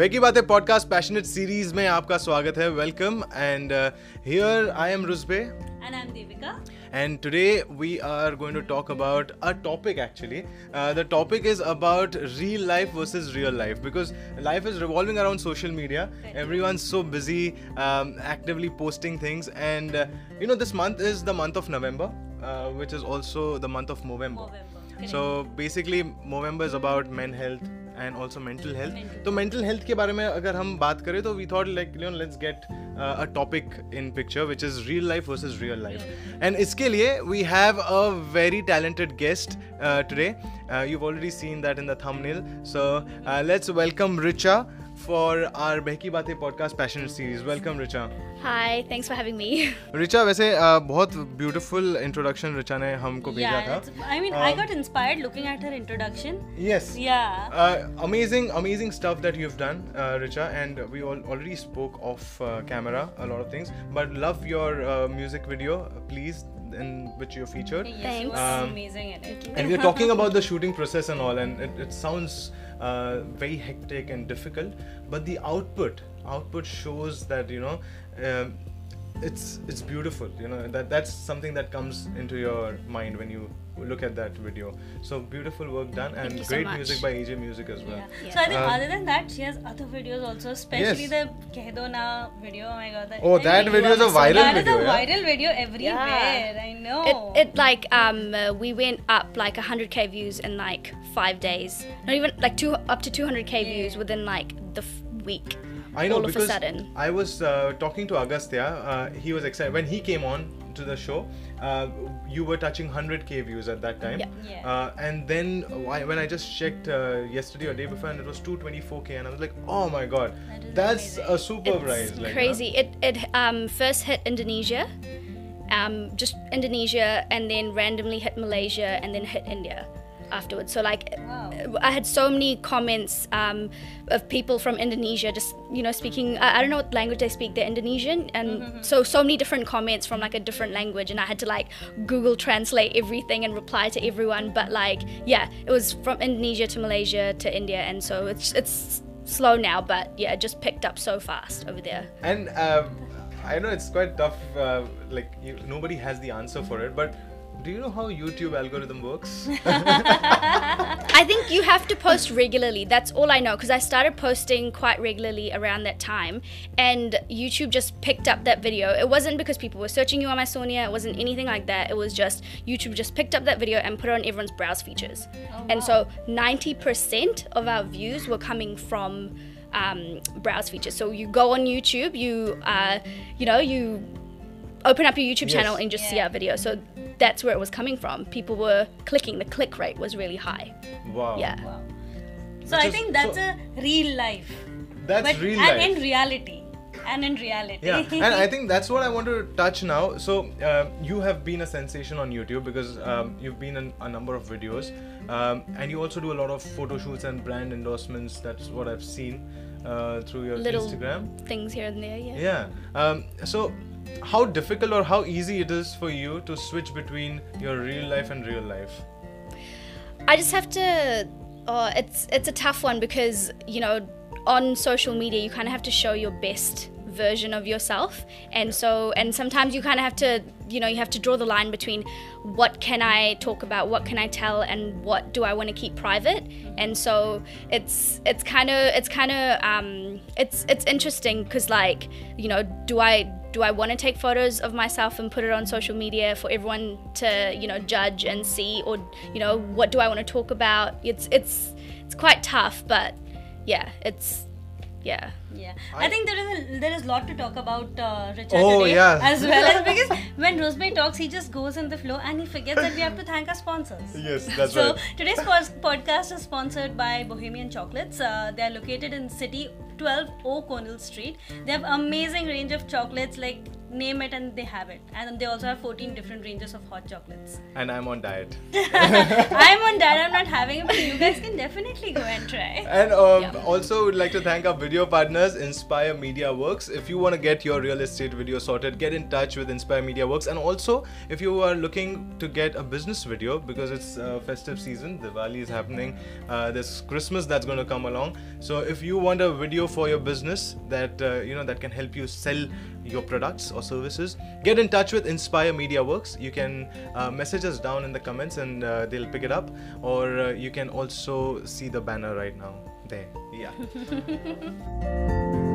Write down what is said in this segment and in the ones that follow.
मेकी बातें podcast passionate series में आपका स्वागत है welcome and here I am Ruzbeh and today we are going to talk about a topic actually the topic is about real life versus real life because life is revolving around social media everyone so busy actively posting things and you know this month is the month of November which is also the month of Movember so basically Movember is about man health and also mental health तो mental health के बारे में अगर हम बात करें तो we thought like Leon let's get a topic in picture which is real life versus real life and इसके लिए we have a very talented guest today you already seen that in the thumbnail so let's welcome Richa for our Behki Bateं podcast passionate series welcome Richa Hi, thanks for having me. Richa वैसे uh, बहुत beautiful introduction Richa ने हमको भेजा Yeah, था it's, I mean, I got inspired looking at her introduction. yes Yeah. Uh, amazing, amazing stuff that you've done, uh, Richa, and we all already spoke off uh, camera a lot of things. But love your uh, music video, please, in which you're featured. Yes, she Thanks. was Um, amazing in it. And we're talking about the shooting process and all, and it, it sounds uh, very hectic and difficult, but the output, output shows that you know. Um, it's it's beautiful you know that that's something that comes into your mind when you look at that video so beautiful work done and you so great music by AJ Music as well Yeah. Yeah. So I think Um, other than that, she has other videos also, especially Yes. the Keh Do Na video. Oh my god, that Oh, that mean, video is a viral that video, is a yeah? viral video everywhere. I know. It, it like um uh, we went up like 100k views in like five days. Not even like two up to 200k views within like the f- week. I know all because of a sudden. I was uh, talking to Agastya. Uh, he was excited when he came on to the show. Uh, you were touching 100k views at that time, Yeah. Yeah. Uh, and then why, when I just checked uh, yesterday or day before, and it was 224k, and I was like, oh my god, That that's amazing. a super It's rise. Like, crazy. It it um first hit Indonesia, um just Indonesia, and then randomly hit Malaysia, and then hit India afterwards. So like Wow. I had so many comments um, of people from Indonesia just you know speaking I, I don't know what language they speak they're Indonesian and so so many different comments from like a different language and I had to like Google translate everything and reply to everyone but like yeah it was from Indonesia to Malaysia to India and so it's it's slow now but yeah it just picked up so fast over there And um, I know it's quite tough. Uh, like you, nobody has the answer for it, but. Do you know how YouTube algorithm works? I think you have to post regularly. That's all I know because I started posting quite regularly around that time, and YouTube just picked up that video. It wasn't because people were searching you on my Sonia. It wasn't anything like that. It was just YouTube just picked up that video and put it on everyone's browse features. And so 90% of our views were coming from um, browse features. So you go on YouTube, you uh, you know you open up your YouTube Yes. channel and just see our video. So that's where it was coming from. People were clicking. The click rate was really high. wow. Yeah. Wow. So Which I is- think that's so- a real life. That's but real and life. And in reality. And in reality. yeah and i think that's what i want to touch now so uh, you have been a sensation on youtube because um, you've been in a number of videos um, and you also do a lot of photo shoots and brand endorsements that's what i've seen uh, through your Little instagram things here and there. Yeah. yeah um, so how difficult or how easy it is for you to switch between your real life and real life? I just have to. Oh, it's it's a tough one because you know on social media you kind of have to show your best version of yourself. And so and sometimes you kind of have to you know you have to draw the line between what can i talk about what can i tell and what do i want to keep private. And so it's it's kind of it's kind of um it's it's interesting because like you know do i do i want to take photos of myself and put it on social media for everyone to you know judge and see? Or you know what do i want to talk about? It's it's it's quite tough but yeah it's yeah Yeah, I- I, think there is a there is a lot to talk about uh, Richa Oh, today yeah. as well as because when Ruzbeh talks, he just goes in the flow and he forgets that we have to thank our sponsors. Yes, that's so right. So today's podcast is sponsored by Bohemein Chocolates. Uh, they are located in City 12 O'Connell Street. They have amazing range of chocolates like name it and they have it. And they also have 14 different ranges of hot chocolates. And I'm on diet. I'm on diet I'm not having it, but you guys can definitely go and try. And um, Yeah. also, would like to thank our video partners, Inspire Media Works. If you want to get your real estate video sorted, get in touch with Inspire Media Works. And also, if you are looking to get a business video because it's uh, festive season, Diwali is happening, uh, there's Christmas that's going to come along. So, if you want a video for your business that uh, you know that can help you sell your products or services, get in touch with Inspire Media Works. You can uh, message us down in the comments and uh, they'll pick it up, or uh, you can also see the banner right now there. Yeah.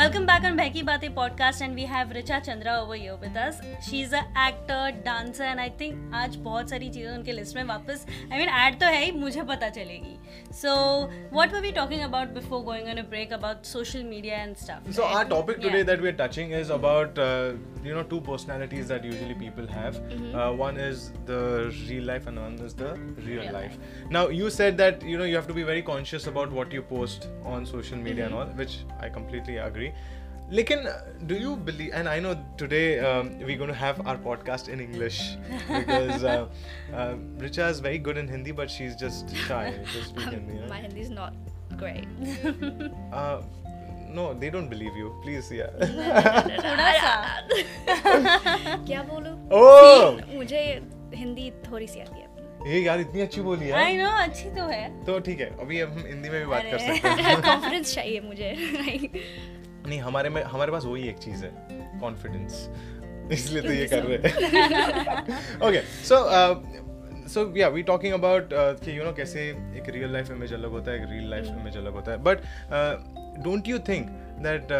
Welcome back on Behki Baatein podcast, and we have Richa Chandra over here with us. She's an actor, dancer, and I think aaj bahut sari unke list mein wapas, I mean, add to hai, mujhe pata chalegi. So, what were we talking about before going on a break about social media and stuff? So, our topic today that we're touching is about uh, you know, two personalities that usually people have mm-hmm. uh, one is the real life, and one is the real, life. Now, you said that you know, you have to be very conscious about what you post on social media and mm-hmm. all, which I completely agree. लेकिन do you believe and I know today we gonna have our podcast in English Richa is very good in Hindi but she is just Hindi no they don't believe you please या थोड़ा सा। क्या बोलूँ? ओ oh! मुझे हिंदी थोड़ी सी आती है। ये यार इतनी अच्छी बोली है। आई नो अच्छी तो है। तो ठीक है अभी हम हिंदी में भी बात कर सकते हैं। कॉन्फिडेंस चाहिए मुझे। नहीं हमारे में हमारे पास वही एक चीज़ है कॉन्फिडेंस इसलिए तो ये कर रहे हैं okay so so yeah we talking about कि यू नो कैसे एक रियल लाइफ इमेज अलग होता है एक रियल लाइफ इमेज अलग होता है but don't you think that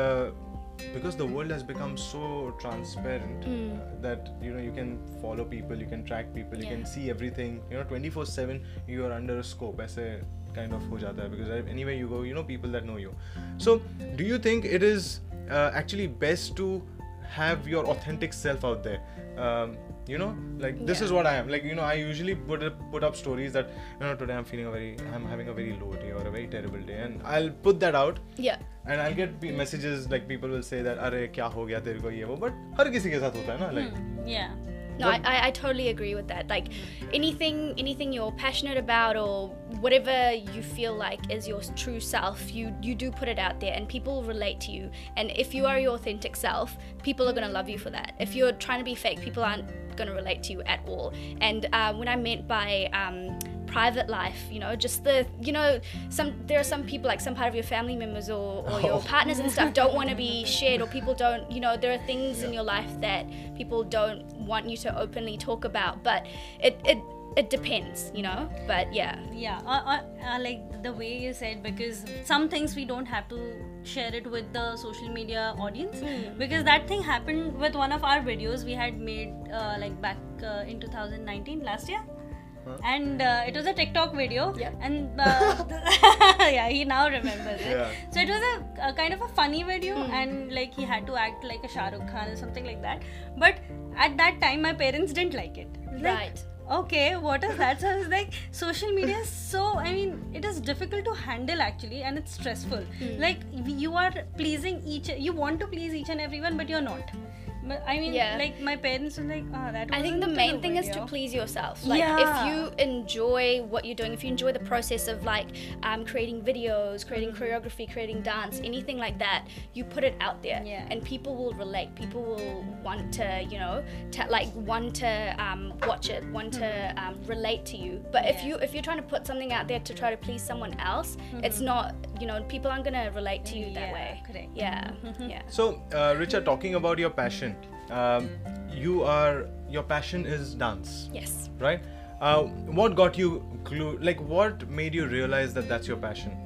because the world has become so transparent mm. uh, that you know you can follow people you can track people you yeah. can see everything you know 24 7 you are under a scope ऐसे kind of हो जाता है because any way you go you know people that know you so do you think it is actually best to have your authentic self out there you know like yeah. this is what i am like you know i usually put up, put up stories that you know today i'm feeling a very i'm having a very low day or a very terrible day and i'll put that out yeah and i'll get messages like people will say that are kya ho gaya tere ko ye wo but har kisi ke sath hota hai na like hmm. yeah No, I, I, I totally agree with that. Like anything anything you're passionate about or whatever you feel like is your true self, you you do put it out there and people relate to you. And if you are your authentic self, people are gonna love you for that. If you're trying to be fake, people aren't gonna relate to you at all. And uh, when I meant by um, private life, you know, just the you know, some there are some people like some part of your family members or, or your Oh. partners and stuff don't want to be shared or people don't you know there are things in your life that people don't want you to openly talk about but it it it depends you know but yeah Yeah, uh, uh, uh, like the way you said, because some things we don't have to share it with the social media audience. Because that thing happened with one of our videos we had made uh, like back uh, in 2019, last year. And uh, it was a TikTok video, Yeah. and uh, yeah, he now remembers it. Yeah. So it was a, a kind of a funny video, and like he had to act like a Shah Rukh Khan or something like that. But at that time, my parents didn't like it. Like, Right. okay what is that so i was like social media is so i mean it is difficult to handle actually and it's stressful like you are pleasing each you want to please each and everyone but you're not But, i mean Yeah. like my parents were like oh that I think the main a thing is to please yourself. Like Yeah. if you enjoy what you're doing, if you enjoy the process of like um, creating videos, creating choreography, creating dance, anything like that, you put it out there, Yeah. and people will relate. People will want to, you know, to, like want to um, watch it, want to um, relate to you. But if you if you're trying to put something out there to try to please someone else, it's not, you know, people aren't gonna relate to you that way. correct. Yeah, yeah. so uh, Richa talking about your passion um, you are your passion is dance. Yes. right? Uh, what got you clue like what made you realize that that's your passion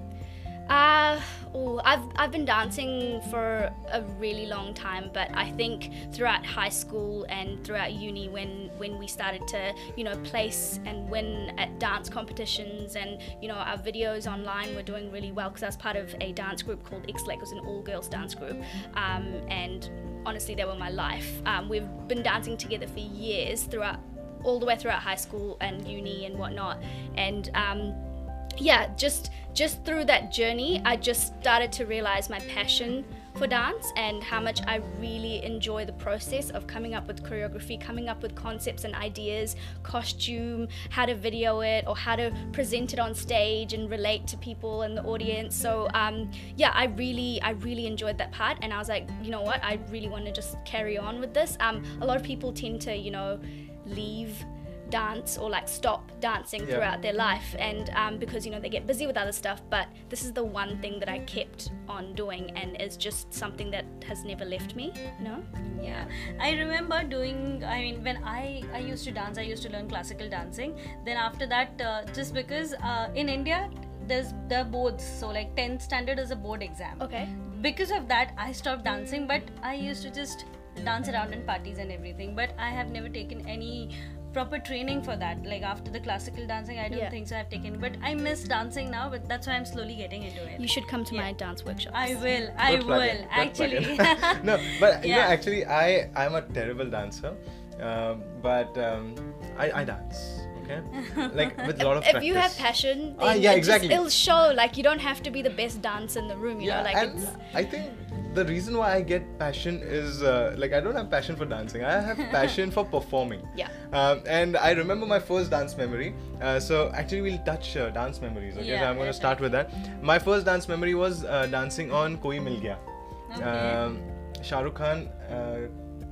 Uh, oh, I've I've been dancing for a really long time, but I think throughout high school and throughout uni, when when we started to you know place and win at dance competitions, and you know our videos online were doing really well because I was part of a dance group called X Lake, it was an all girls dance group, um, and honestly, they were my life. Um, we've been dancing together for years throughout all the way throughout high school and uni and whatnot, and um, yeah, just just through that journey, I just started to realize my passion for dance and how much I really enjoy the process of coming up with choreography, coming up with concepts and ideas, costume, how to video it, or how to present it on stage and relate to people in the audience. So um, yeah, I really, I really enjoyed that part, and I was like, you know what, I really want to just carry on with this. Um, a lot of people tend to, you know, leave dance or like stop dancing Yeah. throughout their life. And um, because you know they get busy with other stuff but this is the one thing that i kept on doing and is just something that has never left me you know? Yeah. I remember doing i mean when i i used to dance i used to learn classical dancing. Then after that uh, just because uh, in india there's the boards. So like 10th standard is a board exam. Okay. Because of that i stopped dancing but i used to just dance around in parties and everything. But i have never taken any proper training for that like after the classical dancing i don't Yeah. think so i've taken but i miss dancing now but that's why i'm slowly getting into it you should come to Yeah. my dance workshop. i will i Good plug will in, actually no, but you know, Yeah. actually, I I'm a terrible dancer, um, but um, I I dance. Okay, like with a lot of if you have passion then Ah, yeah, it exactly. just, it'll show like you don't have to be the best dancer in the room you yeah, know like and it's I think the reason why I get passion is uh, like I don't have passion for dancing. I have passion for performing. Yeah. Um, and I remember my first dance memory. Uh, so actually, we'll touch uh, dance memories. Okay, so I'm going to start with that. My first dance memory was uh, dancing on Koi Mil Gaya. Okay. Um, Shah Rukh Khan,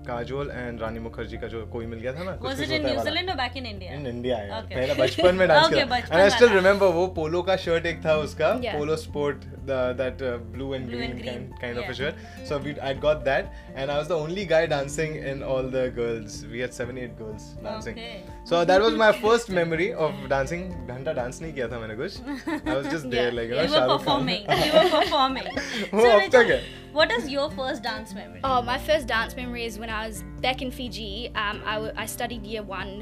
Kajol and Rani Mukherjee का जो कोई मिल गया था ना in India in पहला बचपन में dance किया। आई स्टिल रिमेम्बर वो पोलो का शर्ट एक था उसका polo sport that blue and green kind of a shirt so we I got that and I was the only guy dancing in all the girls we had 7 8 girls dancing eight girls dancing Okay. so that was my first memory of dancing घंटा dance नहीं किया था मैंने कुछ I was just there Yeah. like you know you were Shah Rukh Khan performing you were performing वो अब Richa, तक है what is your first dance memory Oh, my first dance memory is when I was back in Fiji. Um, I, w- I studied year one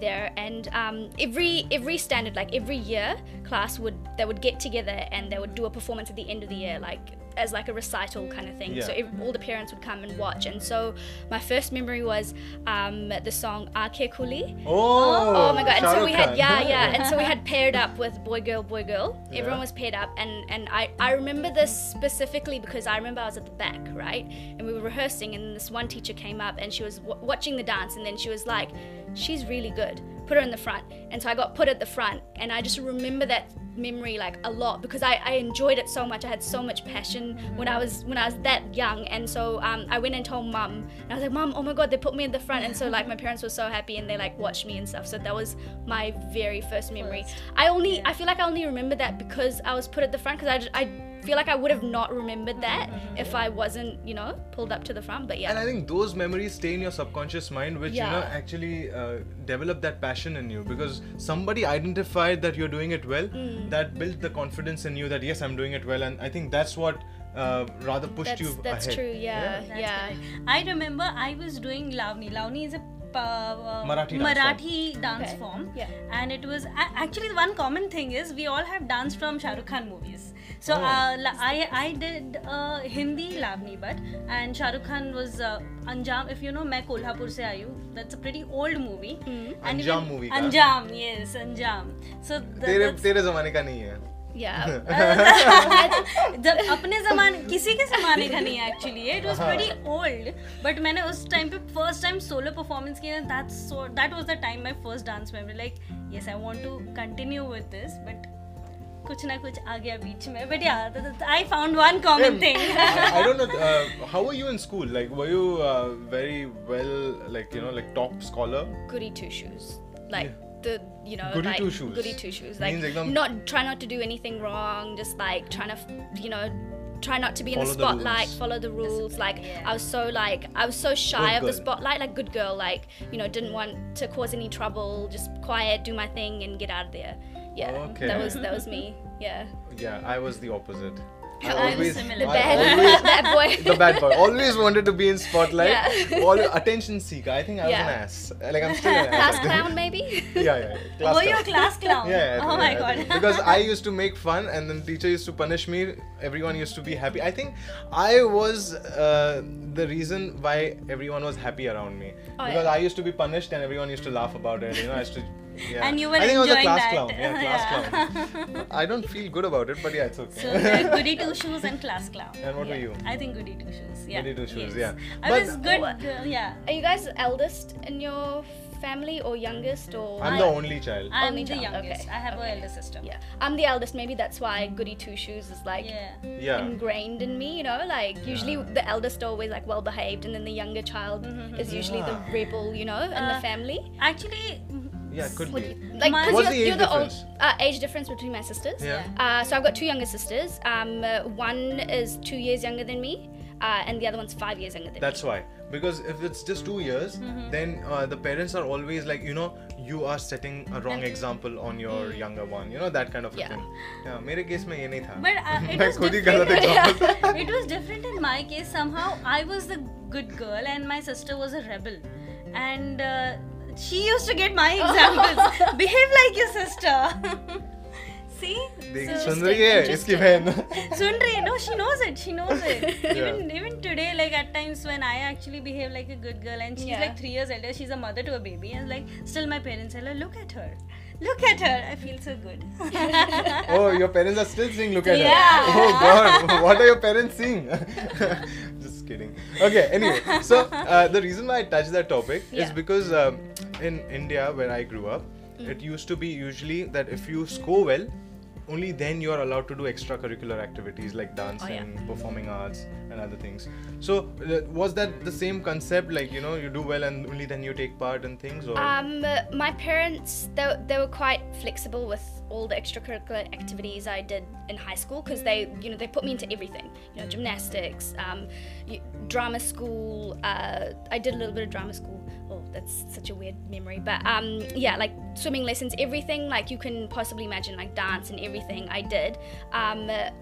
there, and um, every every standard, like every year, class would they would get together and they would do a performance at the end of the year, like as like a recital kind of thing. Yeah. So all the parents would come and watch. And so my first memory was um, the song Aake Kuli. oh Oh my god! And so we had yeah yeah, and so we had paired up with boy girl boy girl. Yeah. Everyone was paired up, and and I I remember this specifically because I remember I was at the back right, and we were rehearsing, and this one teacher came up and she was w- watching the dance, and then she was like, "She's really good. Put her in the front." And so I got put at the front, and I just remember that memory like a lot because I, I enjoyed it so much. I had so much passion when I was when I was that young, and so um, I went and told mum, and I was like, "Mum, oh my god, they put me in the front," and so like my parents were so happy, and they like watched me and stuff. So that was my very first memory. I only I feel like I only remember that because I was put at the front because I, I feel like I would have not remembered that if I wasn't you know pulled up to the front. But yeah, And I think those memories stay in your subconscious mind, which you know actually uh, develop that passion in you because somebody identified that you're doing it well. Mm. That built the confidence in you that yes, I'm doing it well, and I think that's what uh, rather pushed that's you that's ahead. true. Yeah, That's yeah. I remember I was doing Lavani. Lavani is a uh, uh, Marathi dance Marathi dance Okay. form. Yeah. And it was a- actually the one common thing is we all have danced from Shah Rukh Khan movies. So Oh. uh, I I did uh, Hindi Lavani but and Shah Rukh Khan was uh, Anjam. If you know, मैं कोल्हापुर से आई हूँ. That's a pretty old movie. Hmm. And Anjam even- movie का? Anjam, yes, Anjam. So th- तेरे that's- तेरे जमाने का नहीं है जब अपने जमाने किसी के जमाने का नहीं actually it was pretty old but मैंने उस टाइम पे फ़र्स्ट टाइम सोलो परफॉर्मेंस किया that was the time my first dance memory like yes I want to continue with this but कुछ ना कुछ आ गया बीच में बट या I found one common thing I, I don't know. Uh, how were you in school? Like, were you uh, very well, like you know, like top scholar? goody two shoes. Like the you know Goody like two shoes. goody two shoes. Like Means ekdam- not try not to do anything wrong. Just like trying to f- you know try not to be in the Follow the spotlight. rules. follow the rules. Like yeah. I was so like I was so shy Good of the girl. spotlight. Like good girl. Like you know didn't want to cause any trouble. Just quiet, do my thing, and get out of there. Yeah, Okay. that was that was me. Yeah, Yeah, I was the opposite. I I'm always, similar. the bad always- that boy. the bad boy. Always wanted to be in spotlight. Yeah. All attention seeker. I think I was Yeah. an ass. Like I'm still an ass. Class clown maybe. yeah, yeah. yeah. Class were you a class clown Yeah, yeah, oh yeah, my yeah. god because I used to make fun and then teacher used to punish me. Everyone used to be happy. I think I was uh, the reason why everyone was happy around me. Oh, because yeah. I used to be punished and everyone used to laugh about it. You know, I used to Yeah. and you were I think I was a enjoying class that. clown. Yeah, class clown. I don't feel good about it, but yeah, it's okay. So the goody two shoes and class clown. and what Yeah. were you? I think goody two shoes. Yeah. Goody two shoes, yes. yeah. I But- was good. What- girl, uh, yeah. Are you guys the eldest in your family or youngest or? I'm the only child. I'm Only the child, youngest. okay, I have okay. an elder sister. Yeah, I'm the eldest. Maybe that's why goody two shoes is like Yeah. Yeah. ingrained in me. You know, like usually the eldest are always like well behaved, and then the younger child mm-hmm, is mm-hmm. usually the rebel. You know, in the Uh, family. Actually, mm, Yeah, could What be. do you- like, My- 'cause What's you're, the age you're the old difference? uh, age difference between my sisters. Yeah. Uh, so I've got two younger sisters. Um, uh, one is two years younger than me, uh, and the other one's five years younger than That's why. Because if it's just two years, Mm-hmm. then uh, the parents are always like, you know, you are setting a wrong And- example on your younger one. You know that kind of a Yeah. thing. Yeah. मेरे case में ये नहीं था. but uh, it मैं was खुद ही गलत different. example. it was different in my case. Somehow, I was the good girl, and my sister was a rebel, and uh, she used to get my examples. Behave like your sister. See? देख So- सुन रही है इसकी बहन. सुन रही है no she knows it she knows it Yeah. even even today like at times when I actually behave like a good girl and she's Yeah. like three years elder she's a mother to a baby and like still my parents are like look at her look at her I feel so good oh, your parents are still saying, look at Yeah. her. Oh God, what are your parents seeing? Just kidding. Okay. Anyway, so uh, the reason why I touched that topic is Yeah. because um, in India, where I grew up, hmm. it used to be usually that if you score well. Only then you are allowed to do extracurricular activities like oh, dancing, performing arts, and other things. So, uh, was that the same concept? Like, you know, you do well and only then you take part in things? Or Um, uh, my parents they, they were quite flexible with all the extracurricular activities I did in high school because they you know they put me into everything you know gymnastics um, drama school uh, I did a little bit of drama school oh that's such a weird memory but um, yeah like swimming lessons everything like you can possibly imagine like dance and everything I did um,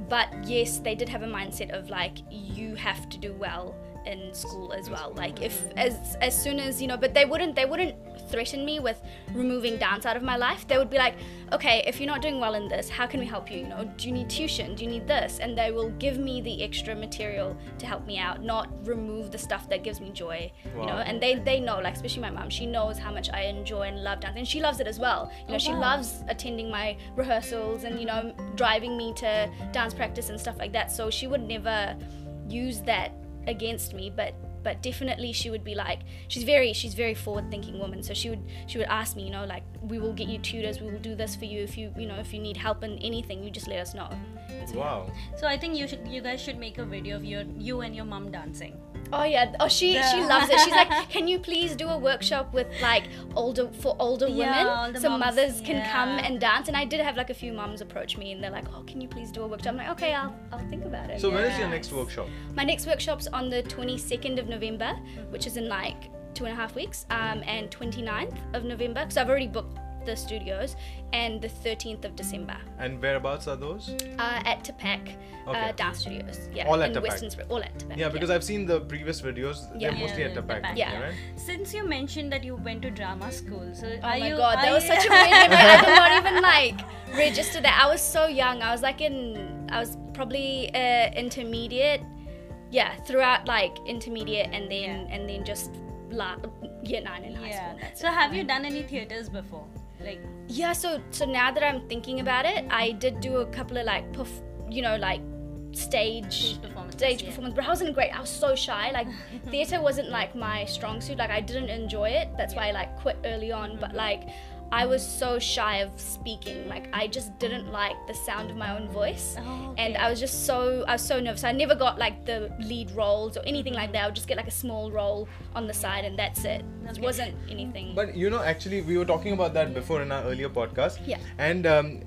but yes they did have a mindset of like you have to do well in school as well. like if as as soon as you know but they wouldn't they wouldn't threaten me with removing dance out of my life. They would be like okay if you're not doing well in this how can we help you? You know do you need tuition? Do you need this? And they will give me the extra material to help me out not remove the stuff that gives me joy you know? And they they know like especially my mom she knows how much i enjoy and love dance and she loves it as well. You oh, know she wow. loves attending my rehearsals and you know driving me to dance practice and stuff like that. So she would never use that against me but but definitely she would be like she's very she's very forward thinking woman so she would she would ask me you know like we will get you tutors we will do this for you if you you know if you need help in anything you just let us know And so, yeah. wow. so I think you should you guys should make a video of your you and your mom dancing oh yeah. Oh she she loves it. She's like can you please do a workshop with like older for older Yeah, women so moms, mothers can come and dance? And i did have like a few moms approach me and they're like oh can you please do a workshop? I'm like okay i'll, I'll think about it. So, when is your next workshop? My next workshop's on the 22nd of November, which is in like two and a half weeks, um, and 29th of November, because I've already booked the studios, and the 13th of December And whereabouts are those? uh, at TAPAC Okay. uh, Dance Studios. Yeah, All at in TAPAC. All at TAPAC. Yeah, because I've seen the previous videos. They're Yeah. mostly at Yeah, TAPAC. TAPAC. Yeah. right? since you mentioned that you went to drama school so Oh are my you god, that are was such a weird memory. I did not even like register that. I was so young. I was like in, I was probably uh, intermediate. Yeah, throughout like intermediate and then Yeah. and then just la- year nine in high yeah school. That's so it. have you done any theaters before like Yeah, so so now that I'm thinking about it, I did do a couple of like perf- you know like stage Stage performances, stage yeah. performance, but I wasn't great. I was so shy. Like theater wasn't like my strong suit. Like I didn't enjoy it. That's why I like quit early on. But mm-hmm. like I was so shy of speaking. Like I just didn't like the sound of my own voice. Oh, And. I was just so I was so nervous. I never got like the lead roles or anything like that. I would just get like a small role on the side and that's it. It wasn't anything. But you know, actually, we were talking about that before in our earlier podcast. Yeah. And um,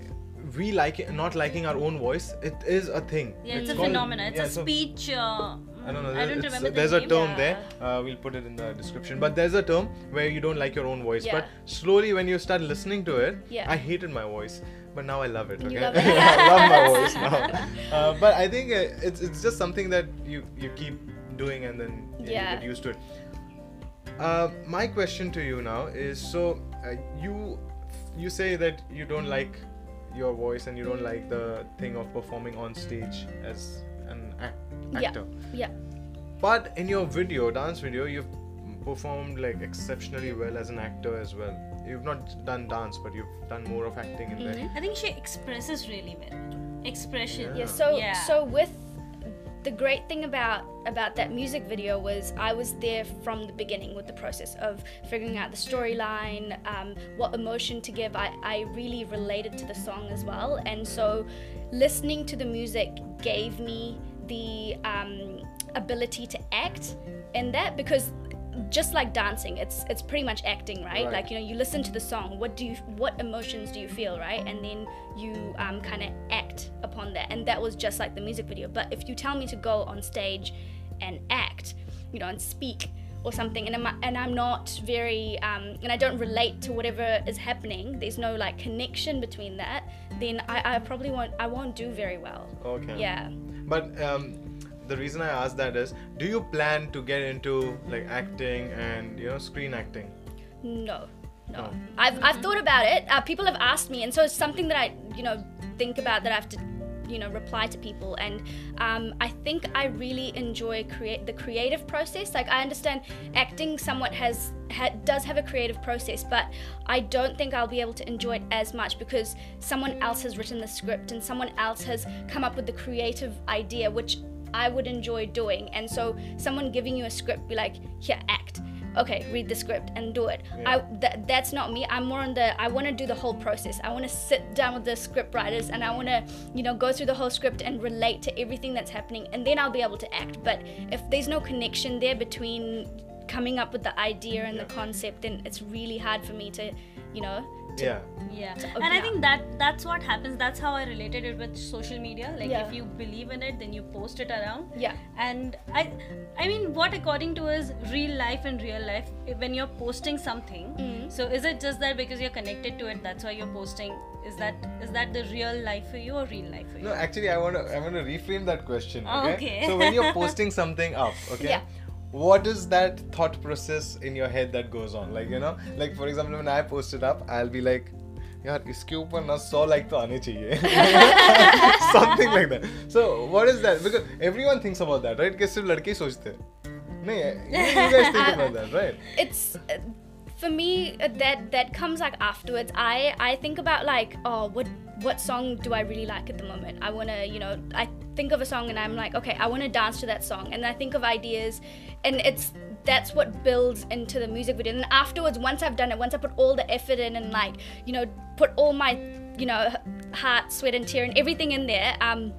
we like it, not liking our own voice. It is a thing. yeah it's, a called- phenomenon it's yeah, a so- speech uh, I don't know. I don't remember the there's a name. term Yeah. there. Uh, we'll put it in the description. But there's a term where you don't like your own voice. But slowly, when you start listening to it, Yeah. I hated my voice. But now I love it. You Okay, love it? I love my voice now. Uh, but I think uh, it's it's just something that you you keep doing and then you Yeah. get used to it. Uh, my question to you now is: so uh, you you say that you don't like your voice and you don't like the thing of performing on stage as an act- Yeah. yeah. But in your video, dance video, you've performed like exceptionally well as an actor as well. You've not done dance, but you've done more of acting in there. I think she expresses really well. Expression. Yeah. So Yeah. so with the great thing about about that music video was I was there from the beginning with the process of figuring out the storyline, um, what emotion to give. I, I really related to the song as well, and so listening to the music gave me the um, ability to act in that because just like dancing it's it's pretty much acting right? Right. like you know you listen to the song what do you what emotions do you feel right and then you um, kind of act upon that and that was just like the music video but if you tell me to go on stage and act you know and speak or something and I'm, and I'm not very um, and I don't relate to whatever is happening there's no like connection between that then I, I probably won't I won't do very well Okay. yeah But um, the reason I ask that is, do you plan to get into like acting and you know screen acting? No, no. I've, I've thought about it. Uh, people have asked me, and so it's something that I, you know, think about that I have to, you know, reply to people. And um, I think I really enjoy create the creative process. Like I understand acting somewhat has ha- does have a creative process, but I don't think I'll be able to enjoy it as much because someone else has written the script and someone else has come up with the creative idea, which I would enjoy doing. And so someone giving you a script, be like, here, act okay read the script and do it. I th- that's not me. I'm more on the i want to do the whole process. I want to sit down with the script writers and i want to you know go through the whole script and relate to everything that's happening and then i'll be able to act. But if there's no connection there between coming up with the idea and the concept then it's really hard for me to you know Yeah. yeah open and i think that that's what happens that's how i related it with social media like Yeah. if you believe in it then you post it around yeah and i i mean what according to is real life and real life when you're posting something Mm. so is it just that because you're connected to it that's why you're posting is that is that the real life for you or real life for you No, actually, I want to I want to reframe that question. Okay. Okay. so when you're posting something up, okay. Yeah What is that thought process in your head that goes on? Like you know, like for example, when I post it up, I'll be like, यार इसके ऊपर ना 100 like तो आने चाहिए something like that so what is that because everyone thinks about that right कि सिर्फ लड़के ही सोचते हैं नहीं you, you guys think about that right it's uh, for me uh, that that comes like afterwards i i think about like oh what what song do i really like at the moment? I want to you know i think of a song and i'm like okay i want to dance to that song. And i think of ideas and it's that's what builds into the music video. And afterwards once i've done it once i put all the effort in and like you know put all my you know heart sweat and tear and everything in there um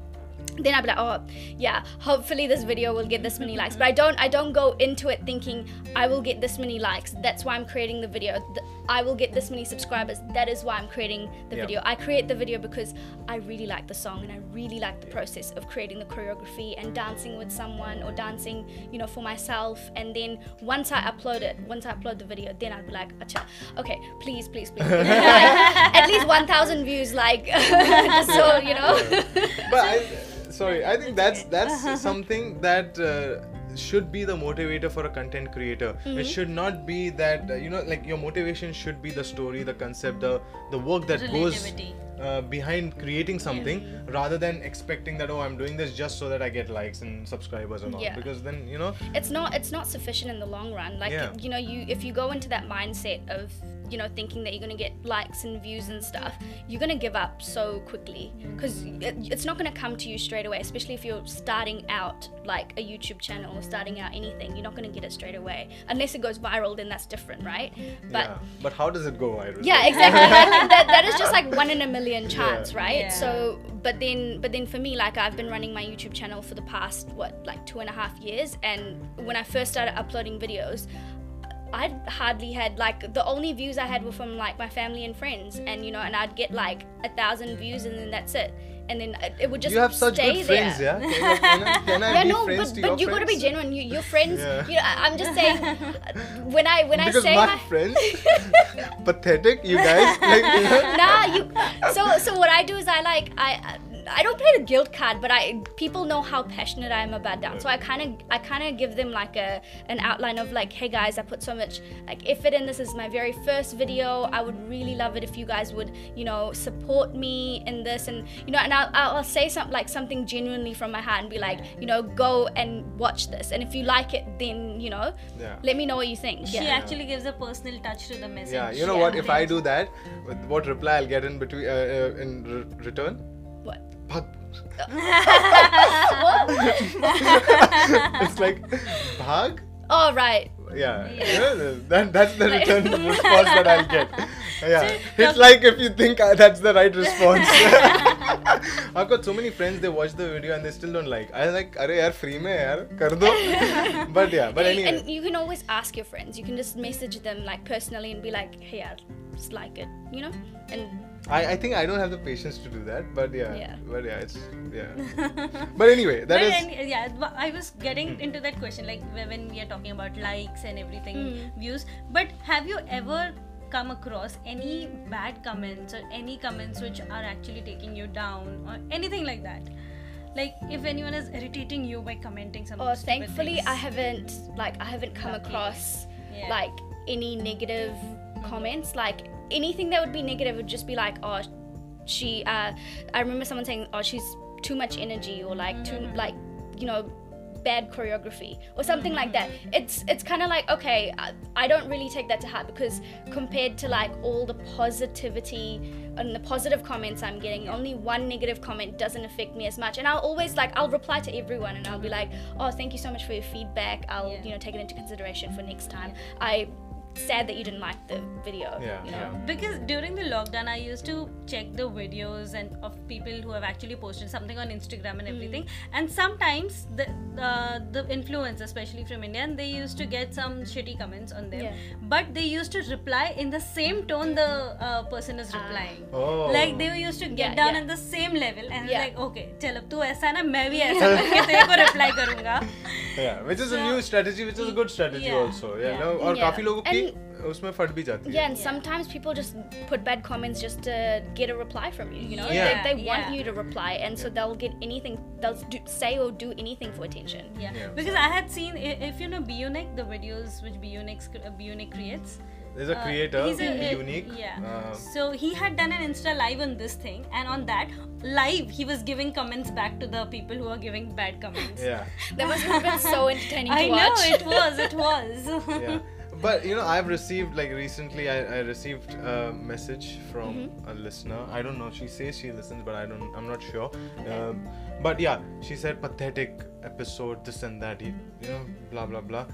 then I'll be like, oh yeah, hopefully this video will get this many likes. But I don't I don't go into it thinking I will get this many likes. That's why I'm creating the video. I will get this many subscribers. That is why I'm creating the Yeah. video. I create the video because I really like the song and I really like the process of creating the choreography and dancing with someone or dancing, you know, for myself. And then once I upload it, once I upload the video, then I'll be like, Acha, okay, please, please, please. like, at least 1,000 views, like, just so, you know. but I, sorry, I think that's that's something that uh, should be the motivator for a content creator. Mm-hmm. It should not be that uh, you know, like your motivation should be the story, the concept, the the work that goes uh, behind creating something, rather than expecting that oh, I'm doing this just so that I get likes and subscribers and all. Yeah. Because then you know, it's not it's not sufficient in the long run like Yeah. you know you if you go into that mindset of you know thinking that you're going to get likes and views and stuff you're going to give up so quickly because it, it's not going to come to you straight away especially if you're starting out like a youtube channel or starting out anything you're not going to get it straight away unless it goes viral then that's different right but yeah. But how does it go viral? yeah exactly Like, that, that is just like one in a million chance Yeah. right Yeah. so but then but then for me like i've been running my youtube channel for the past what like two and a half years and when i first started uploading videos I hardly had like the only views I had were from like my family and friends, and you know, and I'd get like a thousand views, and then that's it, and then it, it would just stay there. you have such good there. friends, yeah. Can, I- can, I- Yeah, no, but, to but you gotta be genuine. You, your friends, Yeah. you know, I'm just saying, when I when I say my, my, friends, pathetic, you guys. Like, you know? nah, you. So so what I do is I like I. I don't play the guilt card, but I people know how passionate I am about dance. So I kind of I kind of give them like a an outline of like, hey guys, I put so much like effort in. This is my very first video. I would really love it if you guys would you know support me in this, and you know, and I'll, I'll say something like something genuinely from my heart and be like, you know, go and watch this, and if you like it, then you know, Yeah. let me know what you think. She Yeah. actually gives a personal touch to the message. Yeah, you know Yeah. what? If I do that, what reply I'll get in between uh, uh, in re- return? bad it's like bag. Oh right. Yeah, yeah. that, that's the return response that I'll get. Yeah, it's like if you think uh, that's the right response. I've got so many friends they watch the video and they still don't like. I like, "Arey yaar, free mein yaar, kar do." But yeah, but anyway. And you can always ask your friends. You can just message them like personally and be like, "Hey I just like it," you know, and I, I think I don't have the patience to do that, but yeah, Yeah. but yeah, it's yeah. But anyway, that but is any- yeah, I was getting into that question like when we are talking about likes and everything, Hmm. views. But have you ever come across any bad comments or any comments which are actually taking you down or anything like that? Like if anyone is irritating you by commenting something. oh, thankfully, I haven't like I haven't come Lucky. across Yeah. like any negative comments. Like anything that would be negative would just be like, oh, she. Uh, I remember someone saying, oh, she's too much energy or like too mm-hmm. like you know bad choreography or something like that. Mm-hmm. It's it's kind of like okay I, I don't really take that to heart because compared to like all the positivity and the positive comments i'm getting only one negative comment doesn't affect me as much. And i'll always like i'll reply to everyone and i'll be mm-hmm. like oh thank you so much for your feedback. I'll Yeah. you know take it into consideration for next time. I sad that you didn't like the video Yeah, you know yeah. because during the lockdown i used to check the videos and of people who have actually posted something on instagram and everything and sometimes the uh, the influencers especially from india and they used to get some shitty comments on them Yeah. but they used to reply in the same tone the uh, person is replying Oh. like they used to get Yeah, down yeah. at the same level and Yeah. like okay चल अब तू ऐसा है ना मैं भी ऐसा करके तेरे को reply करूंगा yeah, which is a new strategy, which is a good strategy Yeah, also. Yeah, yeah. no, और Yeah. काफी लोगों की And- उसमें फट भी जाती है. Yeah, and sometimes people just put bad comments just to get a reply from you. You know, Yeah. they, they want Yeah. you to reply, and so they'll get anything. They'll do, say or do anything for attention. Yeah. Yeah. because I had seen i- if you know Bionic, the videos which Bionic uh, Bionic creates. There's a uh, creator, he's a- Be uh, Unique. Yeah. Um, so he had done an Insta live on this thing, and on that live he was giving comments back to the people who are giving bad comments. yeah, That must have been so entertaining I to know watch. it was. It was. yeah. But you know, I've received like recently, I, I received a message from Mm-hmm. a listener. I don't know. She says she listens, but I don't. I'm not sure. Um, but yeah, she said pathetic episode, this and that. You, know, blah blah blah,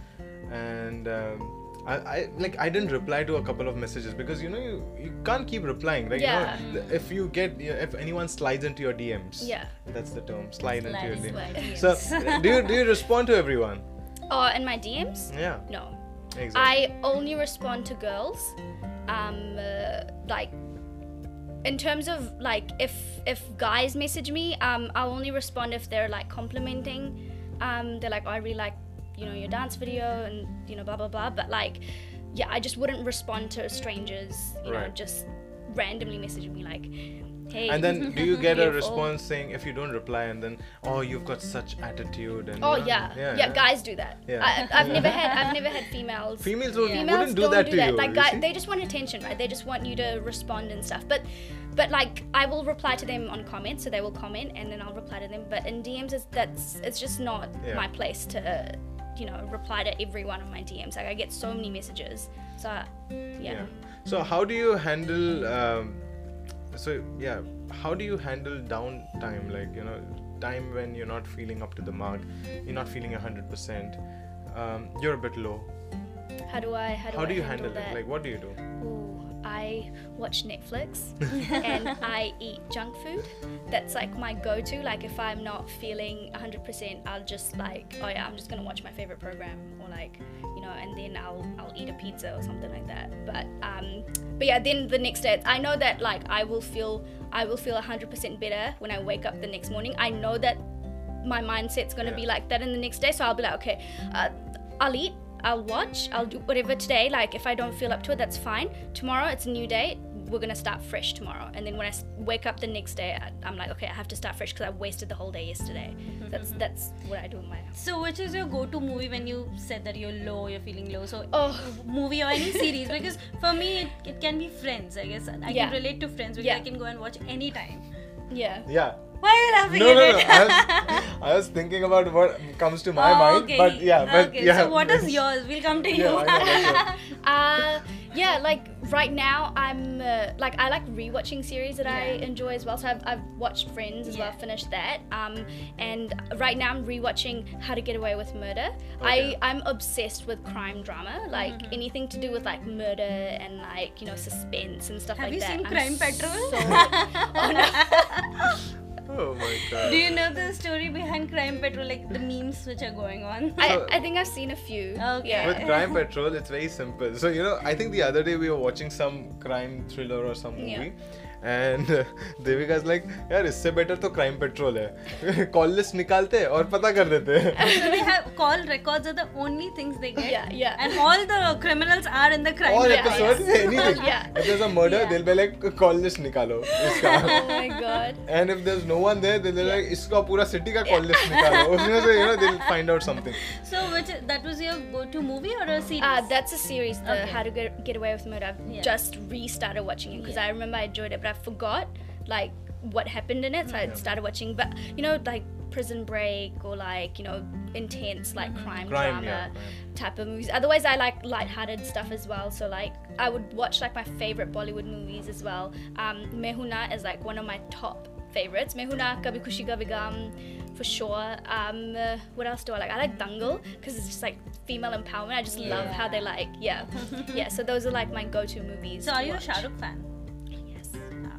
and. Um, I, I like I didn't reply to a couple of messages because you know you, you can't keep replying like Yeah. you know, if you get if anyone slides into your DMs Yeah. that's the term slide, into your Slide, DMs so do you do you respond to everyone Oh, in my DMs? yeah No, exactly I only respond to girls. Um, uh, like in terms of like if if guys message me, um, I'll only respond if they're like complimenting. Um, they're like, oh, I really like you know your dance video and you know blah blah blah. But like, yeah, I just wouldn't respond to strangers. You know, just randomly messaging me like, hey. And then do you get a response saying if you don't reply and then oh you've got such attitude and Oh you know, yeah. yeah, Guys do that. Yeah. I, I've never had I've never had females. females would, Females wouldn't do don't that do to that. you Like you guy, see? they just want attention, right? They just want you to respond and stuff. But but like I will reply to them on comments, so they will comment and then I'll reply to them. But in DMs, it's, that's it's just not Yeah. my place to you know reply to every one of my DMs. Like I get so many messages, so yeah. yeah so how do you handle um, so yeah how do you handle downtime like you know time when you're not feeling up to the mark you're not feeling 100% um, you're a bit low. How do I how do, how I do you handle, handle that? it like what do you do? Ooh, I watch Netflix and I eat junk food. That's like my go to. Like, if I'm not feeling 100%, I'll just like, oh yeah, I'm just gonna watch my favorite program or like, you know, and then I'll I'll eat a pizza or something like that. But um, but yeah, then the next day, I know that like I will feel I will feel 100% better when I wake up the next morning. I know that my mindset's gonna Yeah. be like that in the next day, so I'll be like, okay, uh, I'll eat, I'll watch, I'll do whatever today. Like if I don't feel up to it, that's fine. Tomorrow it's a new day. we're gonna start fresh tomorrow. And then when I wake up the next day, I, I'm like, okay, I have to start fresh because I wasted the whole day yesterday. That's mm-hmm. that's what I do in my house. So, which is your go-to movie when you said that you're low, you're feeling low? So, Oh. movie or any series? Because for me, it, it can be Friends. I guess I Yeah. can relate to Friends because Yeah. I can go and watch anytime. Yeah. Yeah. Why are you laughing No, at no, no. it? I was, I was thinking about what comes to my Oh, mind, okay. but yeah, but okay. yeah. So, what is yours? We'll come to you. Yeah, I know, Uh, yeah, like right now I'm uh, like I like rewatching series that I enjoy as well. So I've, I've watched Friends as well, Yeah. finished that. Um, and right now I'm rewatching How to Get Away with Murder. Okay. I I'm obsessed with crime drama, like Mm-hmm. anything to do with like murder and like you know suspense and stuff Have like you that. seen I'm Crime Patrol? So, oh Oh my god. Do you know the story behind Crime Patrol, like the memes which are going on? I, I think I've seen a few. Okay. Yeah. With Crime Patrol, it's very simple. So, you know, I think the other day we were watching some crime thriller or some Yeah. And Devika is like यार इससे better तो crime patrol है. Call list निकालते और पता कर देते call records are the only things they get and all the criminals are in the crime all episodes anything if there is a murder they will be like call list निकालो इसका. ओह my god and if there is no one there they will like इसका पूरा city का call list निकालो. उसमें से you know they will find out something so which that was your go to movie और a series I forgot like what happened in it. So I started watching, but you know, like Prison Break or like you know intense like crime, Crime, drama yeah, type of movies. Otherwise, I like light-hearted stuff as well. So like I would watch like my favorite Bollywood movies as well. Um, Main Hoon Na is like one of my top favorites. Main Hoon Na, Kabhi Khushi Kabhie Gham, for sure. Um, uh, what else do I like? I like Dangal because it's just like female empowerment. I just love how they like, yeah, yeah. So those are like my go-to movies. so are you a watch. Shah Rukh fan?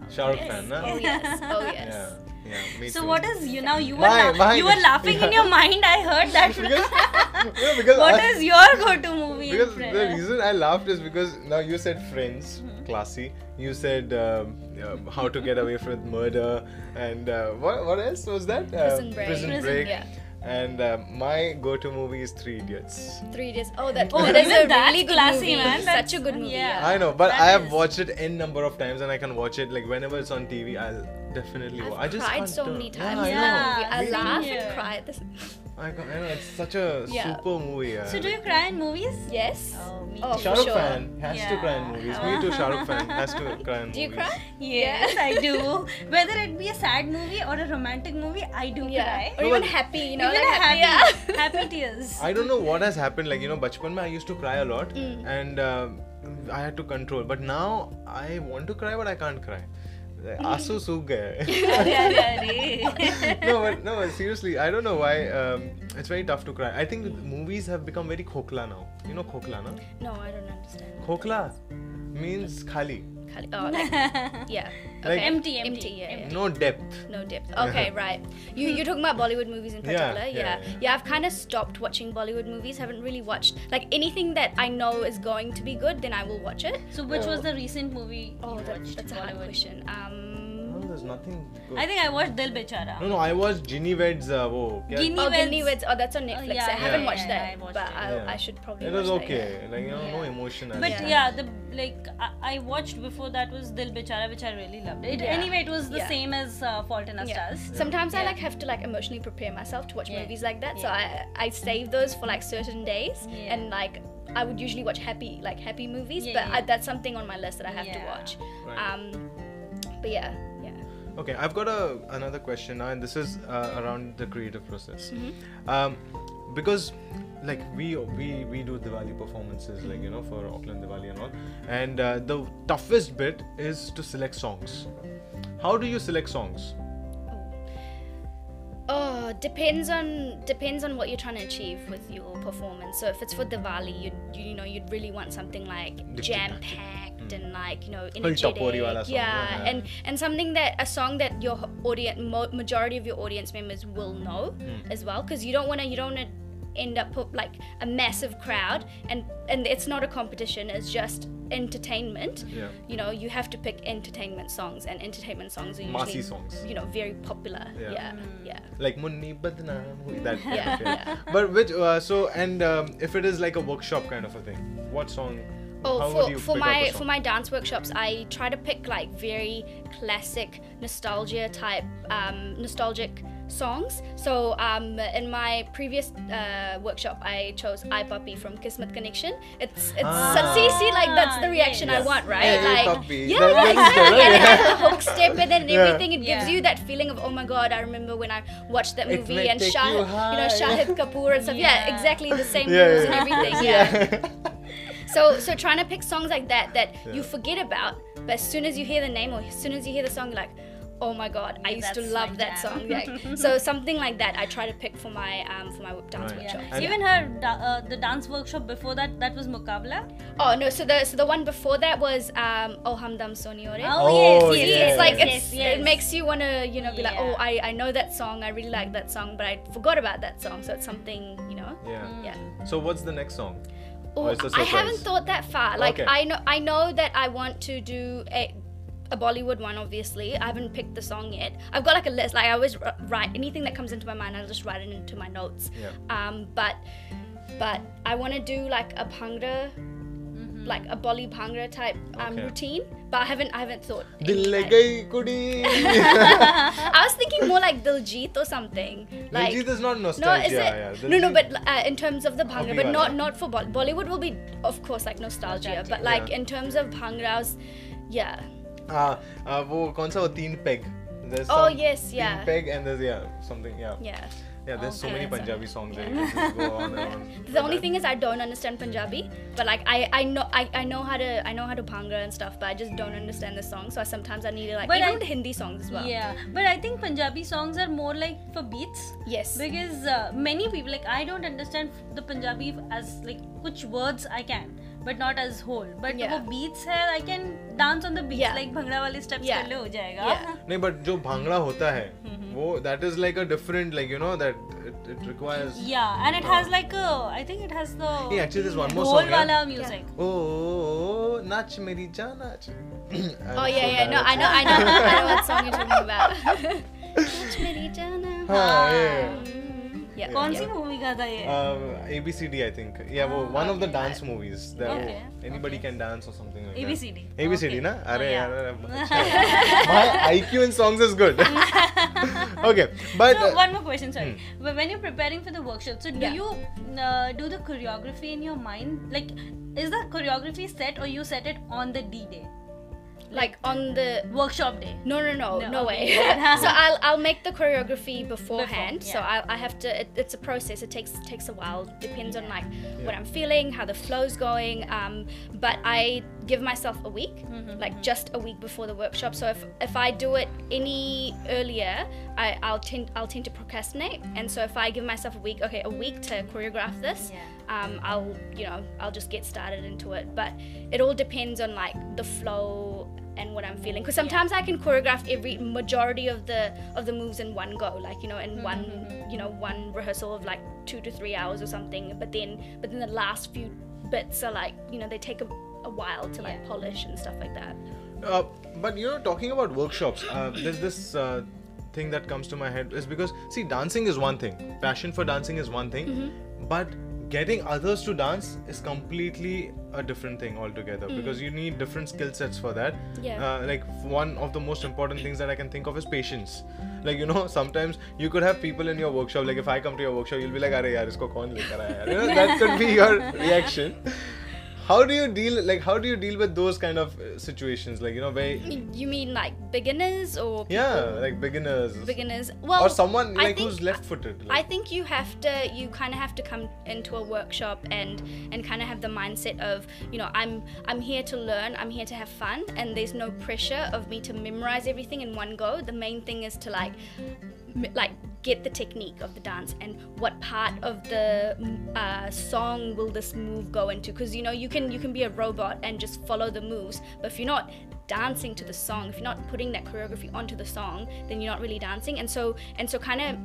Yes. Shah Rukh fan na? Oh yes. Oh yes. yeah yeah me So too. what is you now? You were Mine- la- mine you were laughing in your mind. I heard that. Yeah, because what I- is your go-to movie? because the reason I laughed is because now you said friends, Mm-hmm. classy. You said um, um, how to get away from murder, and uh, what what else was that? Uh, Prison Break. Prison Prison, Break. yeah. And uh, my go-to movie is Three Idiots. Three Idiots. Oh, that, Oh, that is a that's really good classy, movie. man. Such a good movie. yeah. Yeah. I know, but That I have is- watched it n number of times, and I can watch it like whenever it's on TV. I'll definitely I've watch. I just cried can't so turn- many Yeah, times. I know. that. I laugh here. and cry. This. I, ca- I know it's such a Yeah. super movie. Yeah. So do you cry in movies? Yes. Oh, me Oh, too. Shah for Rukh sure. fan has to cry in movies. Me too. Shah Rukh fan has to cry in movies. Do you cry? Yes, I do. Whether it be a sad movie or a romantic movie, I do Yeah. cry. Or No, even happy, you know, Even like happy, happy. happy tears. I don't know what has happened. Like you know, bachpan mein I used to cry a lot, Mm. and uh, I had to control. But now I want to cry, but I can't cry. Asu suga. no, but no, seriously, I don't know why. Um, it's very tough to cry. I think movies have become very khokla now. You know khokla, na? No, I don't understand. Khokla means khali. Khali- Oh, like, yeah. Like- Okay. Empty, empty, empty. Yeah, yeah. no depth No depth. Okay, right. You you're talking about Bollywood movies in Yeah, particular. yeah, Yeah, yeah. yeah. I've kind of stopped watching Bollywood movies. Haven't really watched like anything that I know is going to be good. Then I will watch it. So which was the recent movie Oh, you that, that's a hard question. Um, no there's nothing good. I think I watched Dil Bechara. no no I watched Ginny Weds uh, wo, Ginny oh, Weds- Ginny Weds. Oh, that's on Netflix. yeah, I haven't yeah, watched yeah, that, I watched but it. I, Yeah. I should probably. it was watch okay That, like you know no Yeah. emotion But as yeah, the like I, I watched before that was Dil Bechara, which I really loved. It Yeah. anyway, it was the Yeah. same as uh, Fault in Our Yeah. Stars. Sometimes I like have to like emotionally prepare myself to watch Yeah. movies like that. So I I save those for like certain days, Yeah. and like I would usually watch happy like happy movies, Yeah, but yeah. I, that's something on my list that I have to watch. Right. Um, but yeah, yeah. Okay, I've got a another question now, and this is uh, around the creative process. Mm-hmm. Um, because like we we we do Diwali performances, like you know, for Auckland Diwali and all, and uh, the toughest bit is to select songs. How do you select songs? Oh, depends on depends on what you're trying to achieve with your performance. So if it's for Diwali, you'd you, you know you'd really want something like jam packed and like you know energetic. topori wala song, yeah, yeah. and and something that a song that your audience majority of your audience members will know Hmm. as well, because you don't want to you don't want to end up put like a massive crowd and and it's not a competition. It's just entertainment. Yeah. You know, you have to pick entertainment songs, and entertainment songs are Massy usually songs. you know very popular. Yeah. yeah. yeah. Like Munni Badnaam, that Yeah, yeah. yeah. But which uh, so and um, if it is like a workshop kind of a thing, what song Oh, How for, for my for my dance workshops, I try to pick like very classic nostalgia type um, nostalgic songs. So um, in my previous uh, workshop, I chose Aai Papi from Kismat Konnection. It's it's Ah. see see like that's the reaction I want, right? Hey, like puppy. yeah, That- yeah, exactly. And it yeah. has the hook step and then Yeah. everything. It gives Yeah. you that feeling of oh my god, I remember when I watched that movie and Shah, you you, know. Shahid Kapoor and stuff. Yeah, Yeah. exactly the same Yeah, moves yeah. and everything. Yeah. So so trying to pick songs like that that you forget about, but as soon as you hear the name or as soon as you hear the song, you're like, oh my god, I used to love that jam. song. Like, so something like that I try to pick for my um for my dance Right. workshop. Yeah. Even her da- uh, the dance workshop before that that was Mukabla. Oh no, so the so the one before that was um Oh Humdum Suniyo Re. Oh, Oh, yes, yes, See, yeah. it's like yes, it's yes. it makes you wanna you know be like oh I I know that song I really like that song but I forgot about that song so it's something you know Yeah. yeah. So what's the next song? Oh, Or it's a I haven't thought that far. Like Okay. I know I know that I want to do a a Bollywood one obviously. I haven't picked the song yet. I've got like a list. Like I always write anything that comes into my mind. I'll just write it into my notes. Yeah. Um, but but I want to do like a bhangra, like a Bolly bhangra type um, Okay. routine. But I haven't I haven't thought. Dil any, le like- gayi kudi. I was thinking more like Diljit or something. Like Diljit is not no, nostalgia. is it? yeah. No, no, but uh, in terms of the bhangra, but not not for Bollywood. Bollywood will be, of course, like nostalgia. Nostalgia. But like Yeah. in terms of bhangras, yeah. हाँ आ, वो कौन सा वो तीन peg there's Oh, some yes, तीन yeah. peg and there's yeah something yeah Yeah. yeah there's so Okay. many Punjabi songs that you can just go on and on The only thing is I don't understand Punjabi, but like I, I know I, I know how to I know how to bhangra and stuff, but I just don't understand the song. So I, sometimes I need to like But even I- with Hindi songs as well. Yeah, but I think Punjabi songs are more like for beats. Yes. Because uh, many people like I don't understand the Punjabi as like which words I can, But not as whole but वो beats है I can dance on the beats like bhangra वाले steps कर ले हो जाएगा नहीं but जो भंगड़ा होता है वो that is like a different like you know that It, it requires yeah and it has like a i think it has the yeah actually there's one more song wala yeah? music yeah. oh, oh, oh nach meri jaan nach oh yeah yeah no i know i know, I know what song you're talking about nach meri jaan हाँ, हाँ, कौन सी movie का था ये? ABCD आई think yeah वो one of the dance movies the anybody can dance और something like ABCD ABCD ना अरे यार my IQ in songs is good okay but one more question sorry when you preparing for the workshop so do you do the choreography in your mind like is the choreography set और you set it on the D day Like on the workshop day? No, no, no, No, no, way. so I'll I'll make the choreography beforehand. Before, So yeah. I, I have to. It, it's a process. It takes takes a while. Depends on like what I'm feeling, how the flow's going. Um, but I give myself a week, Mm-hmm, like just a week before the workshop. So if if I do it any earlier, I I'll tend I'll tend to procrastinate. And so if I give myself a week, okay, a week to choreograph this. Yeah. Um, I'll you know I'll just get started into it. But it all depends on like the flow and what I'm feeling. Because sometimes I can choreograph every majority of the of the moves in one go, like you know, in one you know one rehearsal of like two to three hours or something. But then but then the last few bits are like you know they take a, a while to like polish and stuff like that. Uh, but you know, talking about workshops, uh, there's this uh, thing that comes to my head is because see, dancing is one thing, passion for dancing is one thing, but getting others to dance is completely a different thing altogether because you need different skill sets for that. Yeah. Uh, like one of the most important things that I can think of is patience. Like you know, sometimes you could have people in your workshop. Like if I come to your workshop, you'll be like, "Arey yaar, isko kaun lekar aaya?" yaar?" You know, that could be your reaction. How do you deal like how do you deal with those kind of uh, situations? Like you know where You mean like beginners or people- yeah like beginners. Beginners? Well, or someone like think- who's left-footed I think you have to you kind of have to come into a workshop and and kind of have the mindset of you know I'm I'm here to learn I'm here to have fun and there's no pressure of me to memorize everything in one go. The main thing is to like like get the technique of the dance and what part of the mm, uh, song will this move go into. Because you know you can you can be a robot and just follow the moves but if you're not dancing to the song if you're not putting that choreography onto the song then you're not really dancing. And so and so kind of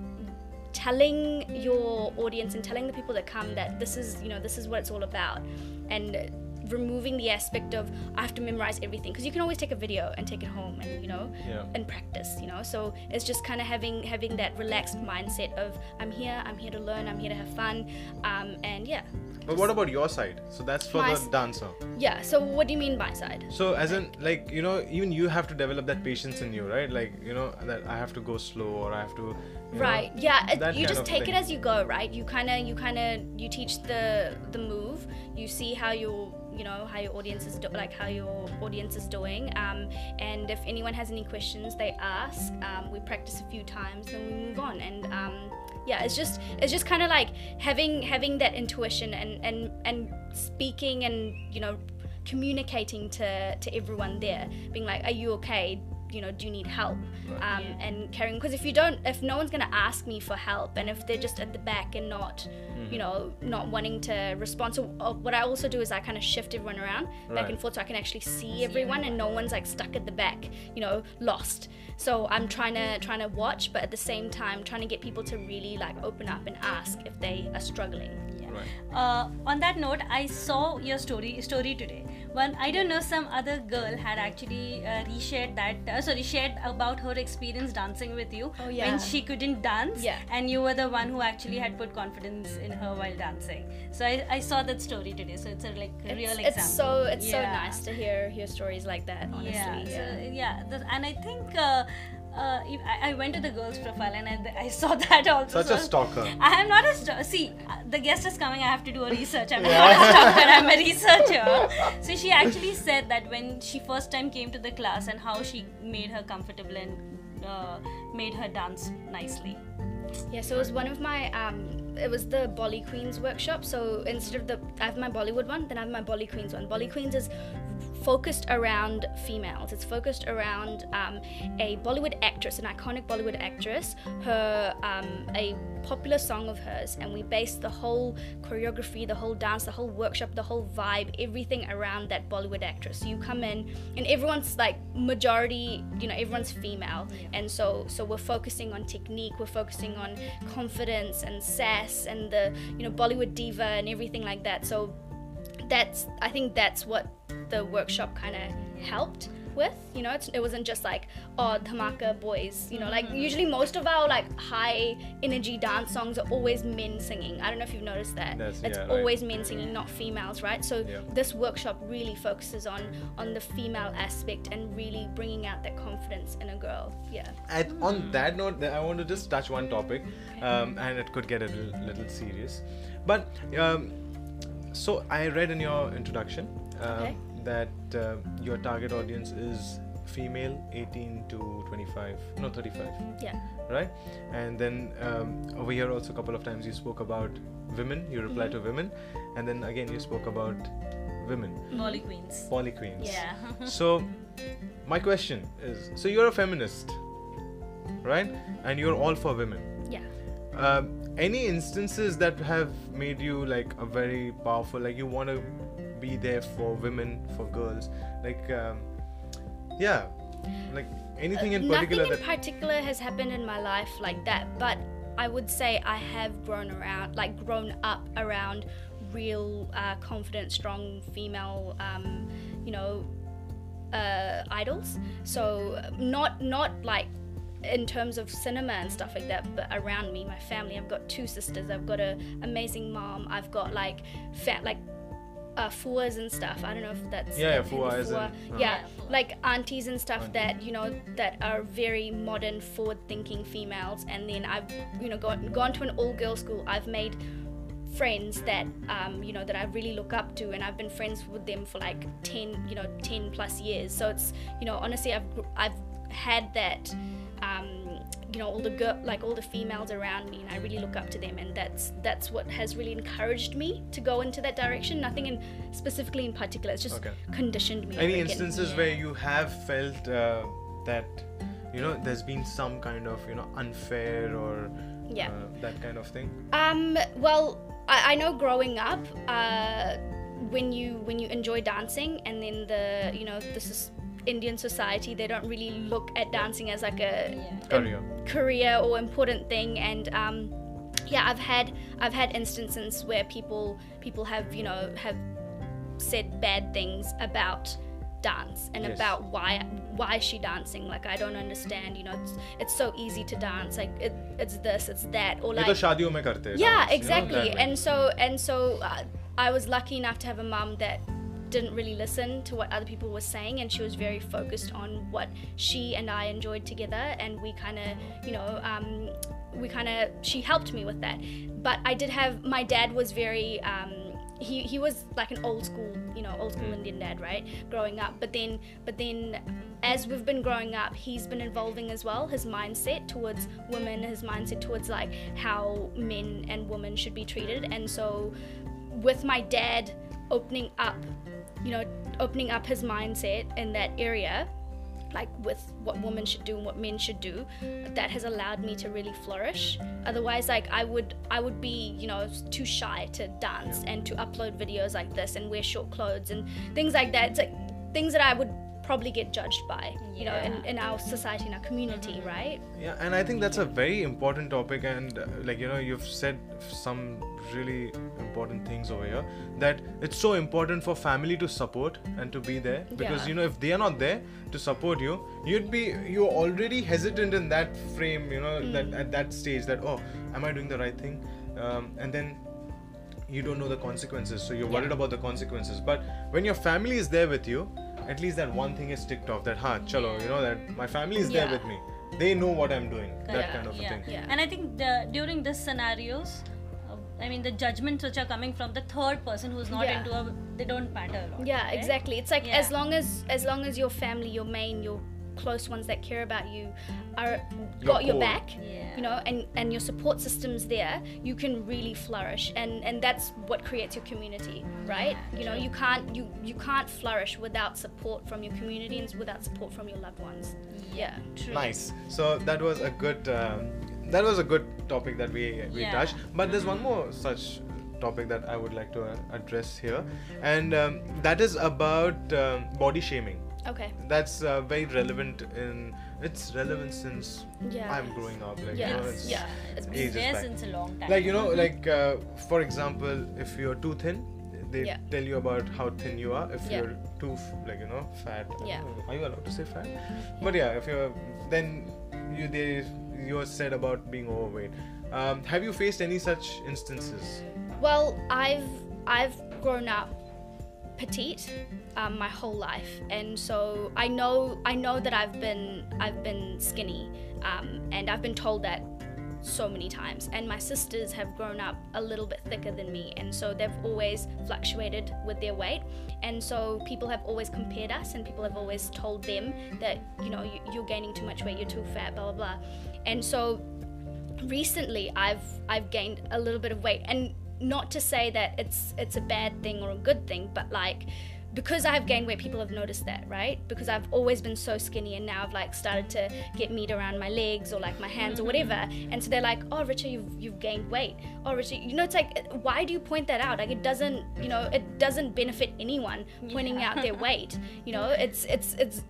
telling your audience and telling the people that come that this is you know this is what it's all about. And removing the aspect of I have to memorize everything because you can always take a video and take it home and you know Yeah. and practice you know so it's just kind of having having that relaxed mindset of I'm here I'm here to learn I'm here to have fun um, and yeah But what about your side? So that's for My the dancer. yeah so what do you mean by side So as in like you know even you have to develop that patience in you, right? Like you know that I have to go slow or I have to. you know, right yeah you just take thing. it as you go right you kind of you kind of you teach the the move you see how your you know how your audience is do- like how your audience is doing um, and if anyone has any questions they ask um, we practice a few times then we move on and um, yeah it's just it's just kind of like having having that intuition and and and speaking and you know communicating to to everyone there being like are you okay you know do you need help? Um, and caring because if you don't if no one's going to ask me for help and if they're just at the back and not Mm-hmm. you know not wanting to respond so uh, what i also do is i kind of shift everyone around back and forth so i can actually see everyone and no one's like stuck at the back you know lost. So i'm trying to trying to watch but at the same time trying to get people to really like open up and ask if they are struggling. Right. uh, on that note, I saw your story story today. One, I don't know, some other girl had actually uh, reshared that. Uh, sorry, shared about her experience dancing with you Oh, yeah. when she couldn't dance, Yeah. and you were the one who actually had put confidence in her while dancing. So I, I saw that story today. So it's a like a real example. it's so it's so nice to hear hear stories like that honestly Yeah, yeah. so, yeah, the- and I think. Uh, uh, if- I, I went to the girl's profile and I, I saw that also. Such a stalker. I am not a stalker. see. uh, The guest is coming. I have to do a research. I'm not a stalker. I'm a researcher. So she actually said that when she first time came to the class and how she made her comfortable and uh, made her dance nicely. Yeah, so it was one of my um it was the Bolly Queens workshop. So instead of the I have my Bollywood one, then I have my Bolly Queens one. Bolly Queens is focused around females. It's focused around um, a Bollywood actress, an iconic Bollywood actress, her um, a popular song of hers, and we based the whole choreography, the whole dance, the whole workshop, the whole vibe, everything around that Bollywood actress. So you come in, and everyone's like majority, you know, everyone's female, and so so we're focusing on technique, we're focusing on confidence and sass and the you know Bollywood diva and everything like that. So that's I think that's what the workshop kind of helped with. You know, it's, it wasn't just like oh Dhamaka boys. You know, like usually most of our like high energy dance songs are always men singing. I don't know if you've noticed that. That's- it's yeah, right. always men singing, not females, right? So Yeah. this workshop really focuses on on the female aspect and really bringing out that confidence in a girl. Yeah. At, on that note, I want to just touch one topic, um, and it could get a little, little serious. But um, so I read in your introduction um, Okay. that uh, your target audience is female 18 to 25, no 35, Yeah. right? And then um, over here also a couple of times you spoke about women. You reply Mm-hmm. to women, and then again you spoke about women, Molly Queens. poly queens. Yeah. So, my question is: so you're a feminist, right? And you're all for women. Yeah. Um, any instances that have made you like a very powerful, like you want to be there for women, for girls, like um, yeah, like anything in particular Nothing in that particular has happened in my life like that, but I would say I have grown around, like grown up around real, uh, confident, strong female, um, you know, uh, idols. So not not like in terms of cinema and stuff like that, but around me, my family. I've got two sisters. I've got an amazing mom. I've got like fat like. Uh, fuas and stuff. I don't know if that's Yeah, yeah, that- fua as fua. uh. yeah, Yeah, like aunties and stuff that you know that are very modern forward-thinking females and then i've you know gone, gone to an all-girls school i've made friends that um, you know that i really look up to and i've been friends with them for like 10 you know 10 plus years so it's you know honestly i've i've had that um, you know all the girl like all the females around me and i really look up to them and that's that's what has really encouraged me to go into that direction nothing in specifically in particular it's just Okay. conditioned me any instances where you have felt uh, that you know there's been some kind of you know unfair or Yeah. uh, that kind of thing Um, well, I, I know growing up, uh, when you when you enjoy dancing, and then the you know this is Indian society, they don't really look at dancing as like a, career, oh, a career or important thing. And um, yeah, I've had I've had instances where people people have you know have said bad things about dance and yes. about why why is she dancing? Like i don't understand you know it's, it's so easy to dance like it, it's this it's that or like yeah dance, exactly. You know, and so and so uh, i was lucky enough to have a mom that didn't really listen to what other people were saying and she was very focused on what she and i enjoyed together and we kind of you know um, we kind of she helped me with that. But i did have my dad was very um, he, he was like an old school you know old school indian dad right growing up. But then but then as we've been growing up he's been evolving as well his mindset towards women his mindset towards like how men and women should be treated. And so with my dad opening up you know opening up his mindset in that area like with what women should do and what men should do that has allowed me to really flourish. Otherwise like i would i would be you know too shy to dance and to upload videos like this and wear short clothes and things like that. It's like things that i would probably get judged by you know in, in our society in our community right Yeah, and I think that's a very important topic, and uh, like you know, you've said some really important things over here. That it's so important for family to support and to be there because Yeah. you know if they are not there to support you, you'd be you're already hesitant in that frame, you know, that at that stage that oh, am I doing the right thing? Um, and then you don't know the consequences, so you're worried Yeah. about the consequences. But when your family is there with you, at least that one thing is ticked off. That ha, chalo, you know that my family is there with me. They know what I'm doing. That kind of a yeah. thing. Yeah. And I think the, during this scenarios, uh, I mean, the judgments which are coming from the third person who's not Yeah. into a, they don't matter a lot. yeah right? exactly it's like Yeah. as long as as long as your family your main your close ones that care about you are got your back Yeah. You know and and your support systems there you can really flourish and and that's what creates your community right you know you can't you you can't flourish without support from your community and without support from your loved ones yeah True. Nice. So that was a good. Um, that was a good topic that we we Yeah. touched. But there's one more such topic that I would like to uh, address here, and um, that is about um, body shaming. Okay That's uh, very relevant in. It's relevant since Yeah. I'm growing up. Like Yeah. you know, it's, Yeah. it's ages there back. since a long time. like you know like uh, for example if you're too thin they Yeah. tell you about how thin you are if Yeah. you're too f- like you know fat Yeah. are you allowed to say fat but yeah if you're then you they you're said about being overweight um, have you faced any such instances Well, I've I've grown up petite um, my whole life, and so I know I know that I've been I've been skinny, um, and I've been told that so many times. And my sisters have grown up a little bit thicker than me, and so they've always fluctuated with their weight, and so people have always compared us, and people have always told them that you know you, you're gaining too much weight, you're too fat, blah blah blah, and so recently I've I've gained a little bit of weight. And not to say that it's it's a bad thing or a good thing but like because I've gained weight people have noticed that right? Because I've always been so skinny and now I've like started to get meat around my legs or like my hands or mm-hmm. whatever. And so they're like oh Richa you've you've gained weight. Oh Richa you know it's like why do you point that out? Like it doesn't you know it doesn't benefit anyone pointing out their weight. You know it's it's it's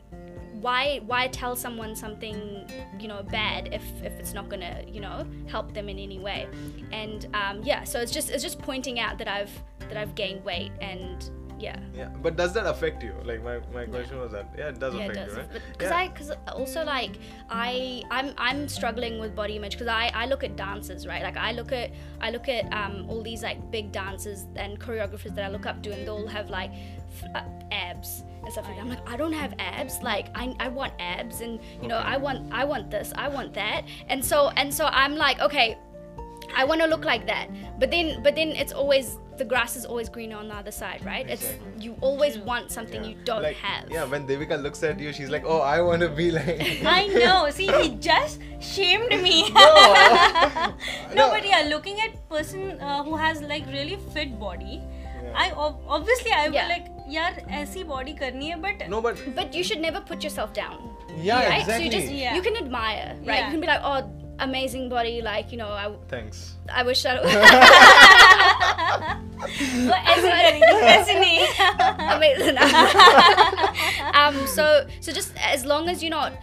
why why tell someone something you know bad if if it's not gonna you know help them in any way? And um, yeah so it's just it's just pointing out that i've that i've gained weight and yeah yeah but does that affect you like my, my question was that yeah it does yeah, it affect does. you right Because Yeah. I, because also like I, I'm, I'm struggling with body image because I, I look at dancers, right? Like I look at, I look at um, all these like big dancers and choreographers that I look up to, and they all have like f- uh, abs and stuff like that. I'm like, I don't have abs. Like I, I want abs, and you know, Okay. I want, I want this, I want that, and so, and so I'm like, okay, I want to look like that. But then, but then it's always the grass is always greener on the other side, right? Exactly. It's you always want something yeah. you don't like, have. Yeah, when Devika looks at you, she's like, "Oh, I want to be like." I know. See, he just shamed me. no. no, but yeah, looking at person uh, who has like really fit body. I obviously I yeah. like यार ऐसी body करनी hai, but but but but you should never put yourself exactly. Yeah exactly so you you can admire right right you can be like amazing body. Like you know, I thanks. I wish that. amazing. um, so so just as long as you're not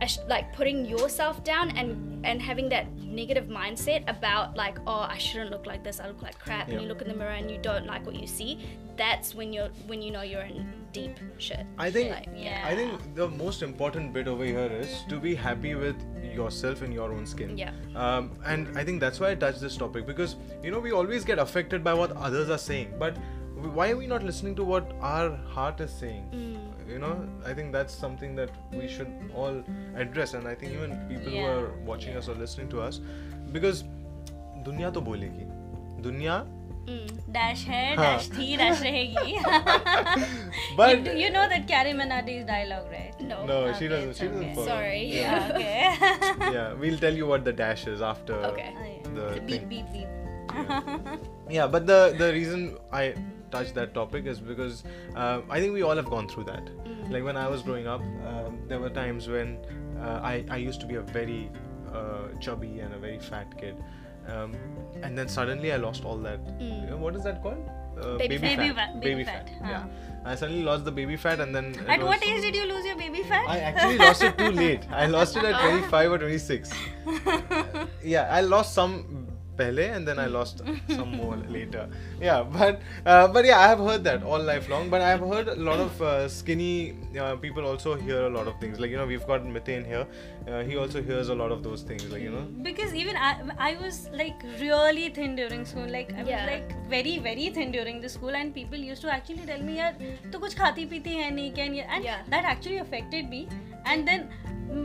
uh, like putting yourself down and and having that negative mindset about like oh I shouldn't look like this I look like crap yeah. and you look in the mirror and you don't like what you see that's when you're when you know you're in deep shit I think Like, yeah. I think the most important bit over here is to be happy with yourself in your own skin. Yeah. Um, and I think that's why I touched this topic because you know we always get affected by what others are saying, but why are we not listening to what our heart is saying? Mm. You know, I think that's something that we should all address, and I think even people Yeah. who are watching us or listening to us, because दुनिया तो बोलेगी दुनिया Mm. dash है dash थी dash रहेगी but do you know that CarryMinati dialogue right? No. No she doesn't she doesn't okay. sorry. Yeah. Okay. Yeah we'll tell you what the dash is after okay. Oh, the, beep beep beep. Yeah. but the the reason I touch that topic is because uh, I think we all have gone through that. Mm-hmm. Like when I was growing up, um, there were times when uh, I, I used to be a very uh, chubby and a very fat kid um, and then suddenly i lost all that Uh, what is that called uh, Baby fat. Baby fat. fat, baby fat, yeah huh. i suddenly lost the baby fat and then At what age did you lose your baby fat? I actually lost it too late. I lost it at 25 or 26. yeah, I lost some pehle and then I hmm. lost some more later. Yeah, but uh, but yeah, I have heard that all life long. But I have heard a lot of uh, skinny uh, people also hear a lot of things. Like you know, we've got Methane here. Uh, he also hears a lot of those things. Like you know. Because even I, I was like really thin during school. Like I was yeah. like very very thin during the school, and people used to actually tell me, "Yeah, tu kuch khati piti hai nahi? And yeah. that actually affected me. And then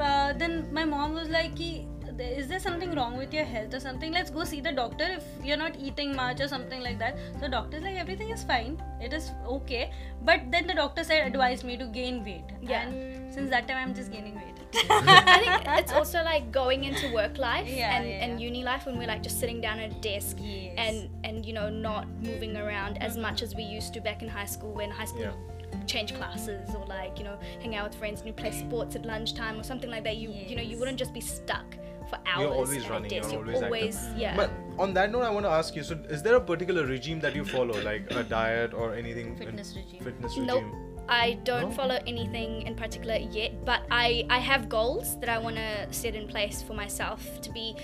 uh, then my mom was like, "Ki." Is there something wrong with your health or something? Let's go see the doctor if you're not eating much or something like that. So doctor's like everything is fine. It is okay. But then the doctor said advised me to gain weight. Yeah. and since that time i'm just gaining weight. I think it's also like going into work life Yeah, and, yeah, and uni life when we're like just sitting down at a desk Yes. and and you know not moving around as mm-hmm. much as we used to back in high school when high school change classes or like you know hang out with friends and you play sports at lunchtime or something like that. You you know you wouldn't just be stuck for hours You're always running. You're you're always, yeah But on that note, I want to ask you. So, is there a particular regime that you follow, like a diet or anything? in- Fitness regime. Fitness Nope. I don't No? follow anything in particular yet, but I, I have goals that I want to set in place for myself to be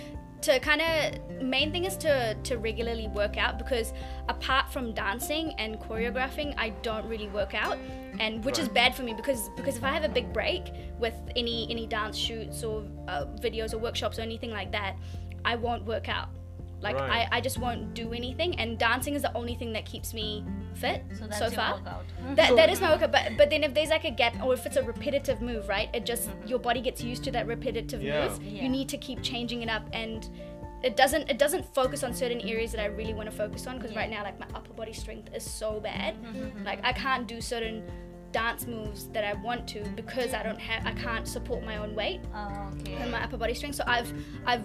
to kind of main thing is to to regularly work out because apart from dancing and choreographing I don't really work out and which is bad for me because because if I have a big break with any any dance shoots or uh, videos or workshops or anything like that I won't work out like Right. I, I just won't do anything and dancing is the only thing that keeps me fit So that's so far that, that is my workout but but then if there's like a gap or if it's a repetitive move right it just Mm-hmm. your body gets used to that repetitive Yeah. move Yeah. you need to keep changing it up and it doesn't it doesn't focus on certain areas that I really want to focus on because Yeah. right now like my upper body strength is so bad Mm-hmm. like I can't do certain dance moves that I want to because I don't have I can't support my own weight Oh, okay. and my upper body strength so I've I've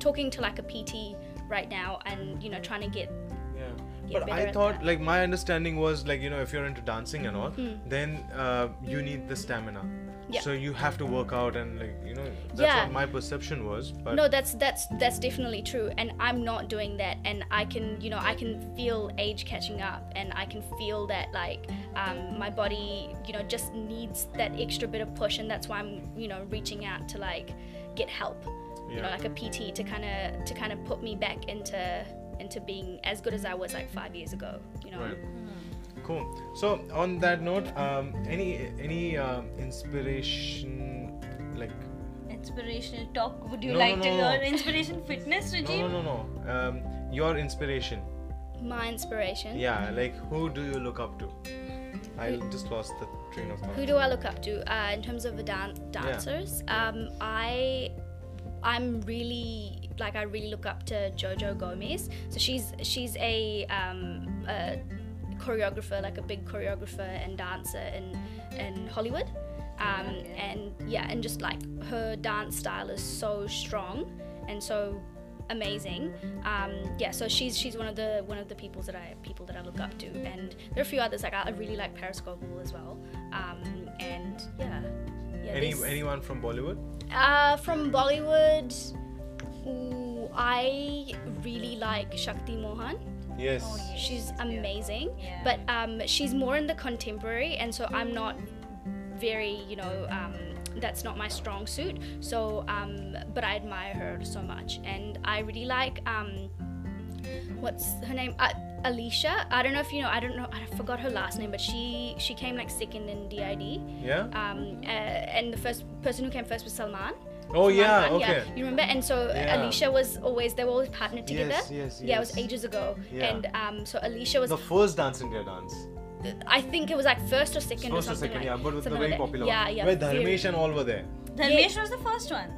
talking to like a PT right now and you know trying to get Yeah. Get But I thought, that. Like, my understanding was, like, you know, if you're into dancing and all, then uh, you need the stamina. Yeah. So you have to work out, and like, you know, that's Yeah. what my perception was. But no that's that's that's definitely true and i'm not doing that and i can you know i can feel age catching up and i can feel that like um, my body you know just needs that extra bit of push and that's why i'm you know reaching out to like get help you know like a pt to kind of to kind of put me back into into being as good as i was like five years ago you know Right. Cool. So on that note, um, any any um, inspiration, like Inspirational talk. Would you No, like no, to no, no. hear inspiration fitness no, regime? no, no, no, um, your inspiration. my inspiration Yeah, like who do you look up to? I just lost the train of thought. Who do I look up to uh, in terms of the dan- dancers? Um, I I'm really like I really look up to Jojo Gomez. So she's she's a, um, a choreographer, like a big choreographer and dancer in in Hollywood. Um, and yeah, and just like her dance style is so strong and so amazing. Um, yeah, so she's she's one of the one of the people that I people that I look up to, and there are a few others like I, really like Parris Goebel as well. Um, and yeah, yeah. Any there's- anyone from Bollywood? uh, from Bollywood, ooh, I really like Shakti Mohan. Yes. Oh, yeah. She's amazing, Yeah. but um, she's more in the contemporary, and so I'm not very, you know, um, that's not my strong suit. So, um, but I admire her so much, and I really like um, what's her name? Uh, Alisha. I don't know if you know. I don't know. I forgot her last name, but she she came like second in DID. Yeah. Um, uh, and the first person who came first was Salman. Oh Salman yeah. Khan, Okay. You remember? And so Yeah. Alisha was always they were always partnered together. Yes, yes, Yeah, it was ages ago. Yeah. And um, so Alisha was The first Dance in India dance. I think it was like first or second or First or something second, like yeah, but with the very like popular yeah, one. Yeah, Where very- Dharmesh and all were there. Dharmesh was the first one.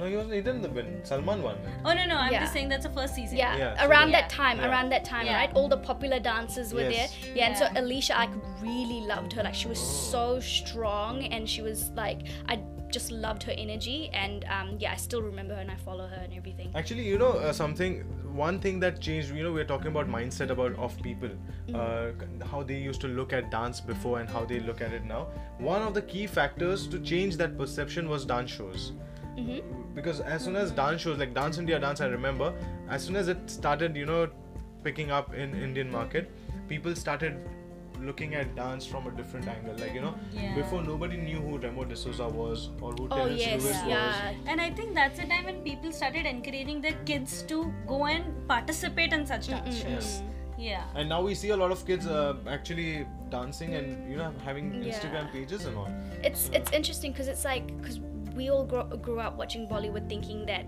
No, he was. He didn't win. Salman won. Oh no no, I'm Yeah. just saying that's the first season. Yeah, Yeah, so around Yeah. that time, Yeah. around that time, Yeah. right? All the popular dancers were Yes. there. Yeah, and so Alisha, I really loved her. Like she was Oh. so strong, and she was like, I just loved her energy, and um, yeah, I still remember her, and I follow her and everything. Actually, you know uh, something. One thing that changed. You know, we're talking about mindset about of people, Mm-hmm. uh, how they used to look at dance before and how they look at it now. One of the key factors to change that perception was dance shows. Mm-hmm. Because as soon as dance shows like Dance India Dance, I remember, as soon as it started, you know, picking up in Indian market, people started looking at dance from a different angle. Like you know, Yeah. before nobody knew who Remo D'Souza was or who Oh Terence yes, Lewis was. yeah. And I think that's the time when people started encouraging their kids to go and participate in such dance shows. Yeah. And now we see a lot of kids uh, actually dancing and you know having Yeah. Instagram pages and all. It's it's interesting because it's like because we all grew, grew up watching Bollywood thinking that,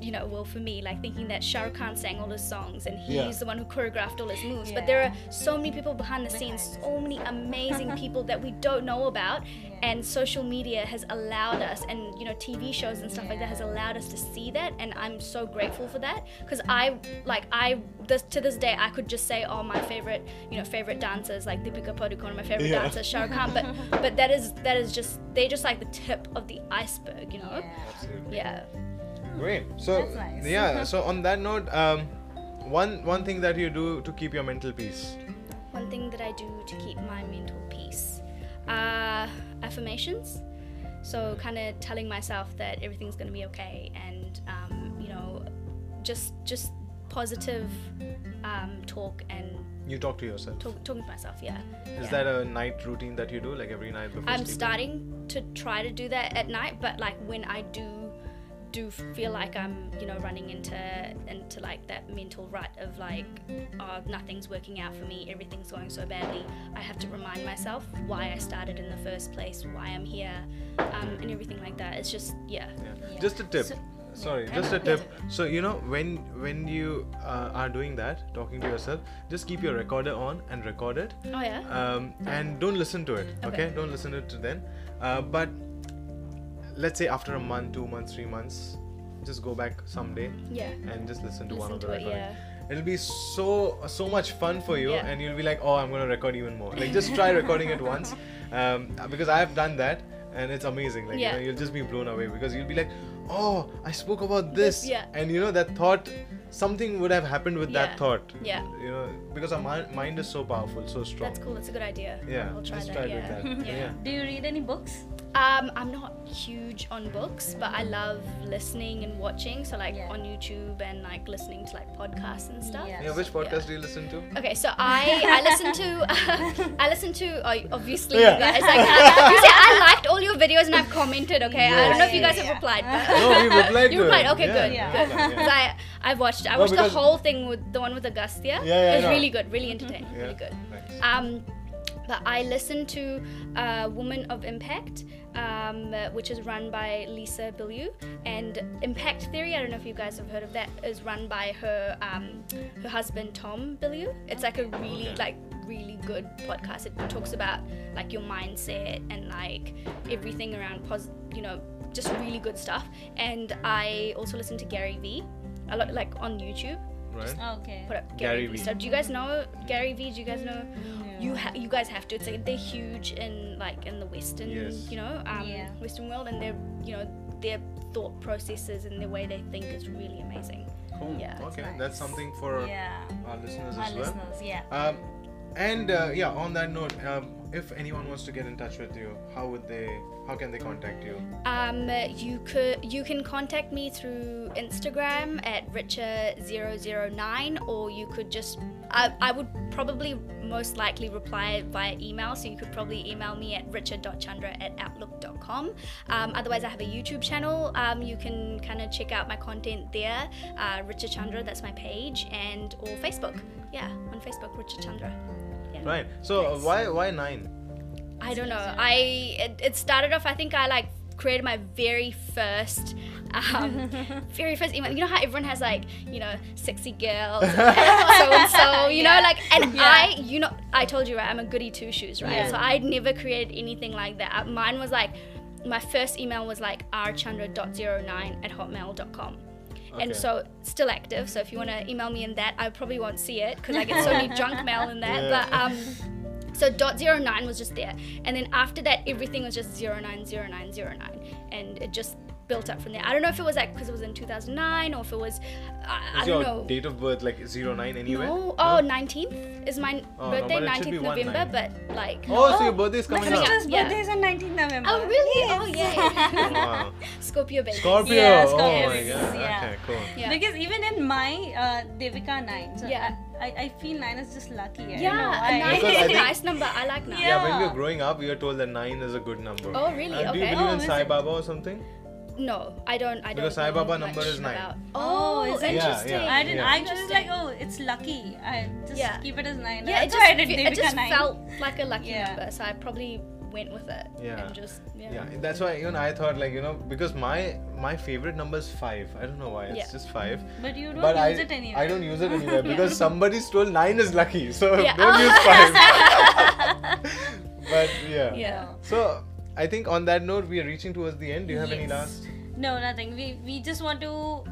you know, well for me like thinking that Shah Rukh Khan sang all his songs and he's Yeah. the one who choreographed all his moves. But there are so many people behind the scenes, so many amazing people that we don't know about, and social media has allowed us, and you know, TV shows and stuff like that has allowed us to see that, and I'm so grateful for that because I like I this, to this day I could just say oh my favorite you know favorite dancers like Deepika Padukone my favorite Yeah. dancer Shah Rukh Khan but but that is that is just they're just like the tip of the iceberg you know Absolutely. yeah Great. So That's nice. yeah. So on that note, um, one one thing that you do to keep your mental peace. one thing that I do to keep my mental peace uh, affirmations so kind of telling myself that everything's going to be okay and um, you know just just positive um, talk and You talk to yourself. talk, talking to myself yeah Is yeah. that a night routine that you do, like every night before? I'm sleeping? starting to try to do that at night, but like when I do do feel like I'm, you know, running into into like that mental rut of like, oh, nothing's working out for me, everything's going so badly. I have to remind myself why I started in the first place, why I'm here, um, and everything like that. It's just yeah. Yeah. Just a tip. So- Sorry, yeah. just a Yeah. tip. So you know when when you uh, are doing that, talking to yourself, just keep your recorder on and record it, Oh yeah. um, and don't listen to it. Okay, Okay. don't listen to it then. Uh, but let's say after a month, two months, three months, just go back someday yeah. and just listen to one Listen of the to it, recordings. yeah. It'll be so so much fun for you, Yeah. and you'll be like, oh, I'm gonna record even more. Like just try recording it once, um, because I have done that, and it's amazing. Like Yeah. you know, you'll just be blown away because you'll be like, oh, I spoke about this, yeah. and you know that thought, something would have happened with that thought. Yeah. You know, because our mi- mind is so powerful, so strong. That's cool. That's a good idea. Yeah, I'll try just that. try yeah. with that. yeah. yeah. Do you read any books? Um, I'm not huge on books, but I love listening and watching. So like Yeah. on YouTube and like listening to like podcasts and stuff. Yeah. Yeah, which podcast do you listen to? Okay, so I I listen to I listen to uh, obviously Yeah. you guys like uh, you see I liked all your videos and I've commented. Okay, I don't know if you guys have Yeah. replied, but No, we replied You to replied? it. Okay, Yeah, good, we Yeah. good. replied, Because yeah. I I've watched I No, watched the because- whole thing with the one with Augustia. Yeah, yeah, I it was know. really good, really entertaining, Yeah. really good. Nice. Um, but I listen to uh, Woman of Impact, um, which is run by Lisa Bilyeu, and Impact Theory. I don't know if you guys have heard of that. Is run by her um, her husband Tom Bilyeu. It's like a really like really good podcast. It talks about like your mindset and like everything around pos- you know just really good stuff. And I also listen to Gary Vee a lot like on YouTube. Right. Okay. Put up Gary Gary, Vee. Vee stuff. Do you guys know Gary Vee? Do you guys know? You ha- you guys have to. It's like they're huge in like in the Western, Yes. you know, um, Yeah. Western world, and their you know their thought processes and the way they think is really amazing. Cool. Yeah. okay, nice. that's something for Yeah. our listeners Our as well. listeners, yeah. Um, and uh, yeah, on that note, um, if anyone wants to get in touch with you, how would they? How can they contact you? Um, you could you can contact me through Instagram at richa009 or you could just I, I would probably most likely reply via email. So you could probably email me at richa.chandra at outlook.com. Um, otherwise, I have a YouTube channel. Um, you can kind of check out my content there. Uh, Richa Chandra, that's my page, and or Facebook. Yeah, on Facebook, Richa Chandra. Yeah. Right. So Nice. why why nine? I don't know. I it, it started off. I think I like created my very first, um, very first email. You know how everyone has like you know sexy girl, so and so. You know like, and Yeah. I, you know, I told you right. I'm a goody two shoes, right? Yeah. So I'd never created anything like that. Uh, Mine was like, my first email was like rchandra.09 at hotmail.com. Okay. And so still active. So if you want to email me in that, I probably won't see it because I get so many junk mail in that. Yeah. But um, so dot zero nine was just there, and then after that, everything was just zero nine zero nine zero nine, and it just built up from there. I don't know if it was like because it was in 2009 or if it was I, I don't your know. date of birth like 09 anywhere? No, oh 19th is my Oh, birthday, but it should be 19th November, nine. but like Oh, so your birthday is coming coming up. up. Sister's Yeah. birthday is on 19th November. Oh really? Oh yeah. Wow. Scorpio baby. Scorpio. Yeah, Oh my god. Yeah. Okay, cool. Yeah. Because even in my uh, Devika 9, so Yeah. I, I, I feel 9 is just lucky. I don't know Yeah, why. a nine Because is I a think- nice number. I like nine. Yeah, when we Yeah. were growing up, we were told that nine is a good number. Oh, really? Uh, do you Okay. believe Oh, in is Sai it? Baba or something? No, I don't. I don't. Because Sai know Baba much number is nine. about- Oh, Oh, is it? Yeah, interesting. yeah. I didn't. Yeah. I just like, oh, it's lucky. I just Yeah. keep it as nine. Yeah, it just, I did fe- it Devika just 9. felt like a lucky Yeah. number, so I probably went with it. Yeah. And just yeah. Yeah, that's why even I thought like you know because my my favorite number is five. I don't know why it's Yeah. just five. But you don't but use I, it anyway. I don't use it anywhere because somebody stole nine is lucky, so Yeah. don't use five. but yeah. Yeah. So I think on that note, we are reaching towards the end. Do you have yes. any last? No, nothing. We we just want to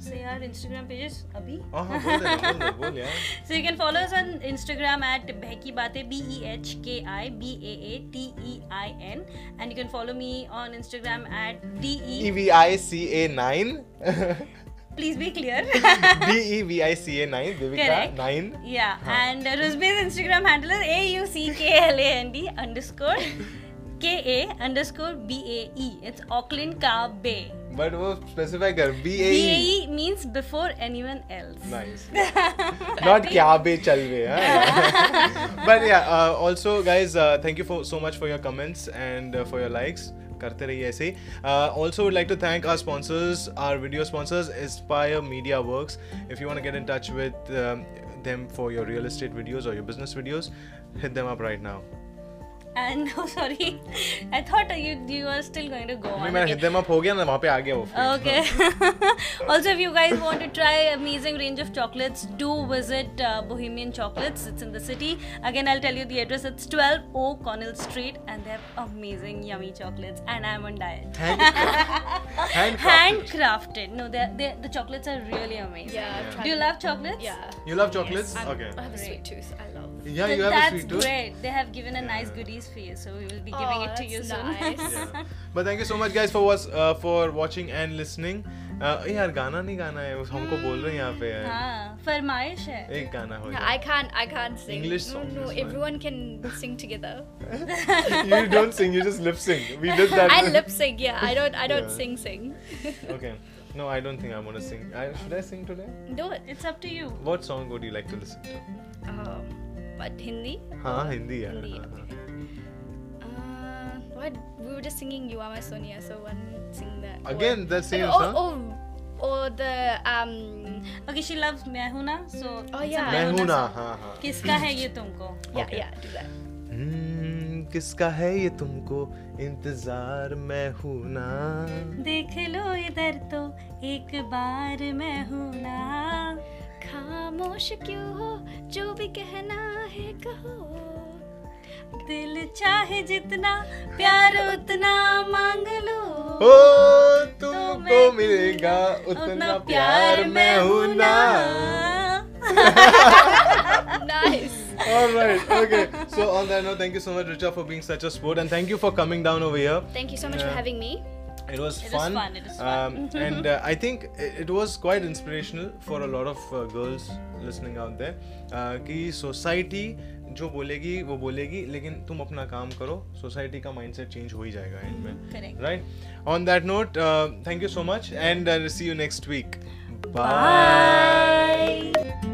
say our Instagram pages. Abhi. Uh-huh, yeah. so you can follow us on Instagram at Behki Baatein B E H K I B A A T E I N, and you can follow me on Instagram at D E E V I C A nine. Please be clear. D E V I C A nine. Vivika nine. Yeah, huh. and Ruzbeh's Instagram handle is A U C K L A N D underscore. K A underscore B A E. It's Auckland Ka Bay. But वो specify कर B A B A E. E means before anyone else. Nice. Not क्या बे चल बे हाँ? But yeah, uh, also guys, uh, thank you for so much for your comments and uh, for your likes. करते रहिए ऐसे ही uh, also would like to thank our sponsors our video sponsors Aspire Media Works if you want to get in touch with um, them for your real estate videos or your business videos hit them up right now and no sorry. I thought you you were still going to go on okay. up ho gaya na wahan pe aa gaya wo okay. also if you guys want to try amazing range of chocolates do visit uh, Bohemein chocolates. It's in the city. Again i'll tell you the address. It's 12 o'connell street and they have amazing yummy chocolates and i'm on diet. Handcrafted, handcrafted. no they're, they're, the chocolates are really amazing. Yeah, do you love chocolates? Yeah. You love chocolates? Yes. okay. I have a sweet tooth. I love Yeah, you have a That's sweet tooth. great. They have given a nice goodies for you, so we will be giving Oh, it to you that's soon. nice. Yeah. But thank you so much guys for was uh, for watching and listening. Uh, यार गाना नहीं गाना है हमको बोल रहे हैं यहाँ पे यार हाँ, फरमाइश है. एक गाना हो No, I can't. I can't sing. English no, songs no. is fine. Everyone can sing together. you don't sing you just lip sync we did that I lip sync. Yeah. I don't. I don't Yeah. sing. Sing. okay no I don't think I want to sing I, should I sing today Do it. It's up to you. what song would you like to listen to Um, what Hindi? हाँ हिंदी हाँ, हाँ. Uh, what? We were just singing "You Are My Sonia," so one sing that. Again the same song or, or the um. Okay, she loves मैं हूँ ना, so. Oh, yeah. मैं हूँ ना song. हाँ हाँ किसका है ये तुमको? Yeah, yeah. Do that. हम्म, किसका है ये तुमको इंतज़ार मैं हूँ ना देख लो इधर तो एक बार मैं हूँ ना. खामोश क्यों हो जो भी कहना है कहो दिल चाहे जितना प्यार उतना मांग लो. ओ तो तुमको मैं- मिलेगा उतना उतना प्यार मैं हूँ ना nice All right. Okay. So on that note, thank you so much, Richa, for being such a sport, and thank you for coming down over here. thank you so much yeah. for having me It was It fun. fun, it fun. Um, and uh, I think it, it was quite inspirational for a lot of uh, girls listening out there. Uh, कि society जो बोलेगी वो बोलेगी लेकिन तुम अपना काम करो सोसाइटी का माइंडसेट चेंज हो ही जाएगा एंड में right on that note thank you so much and see you next week Bye.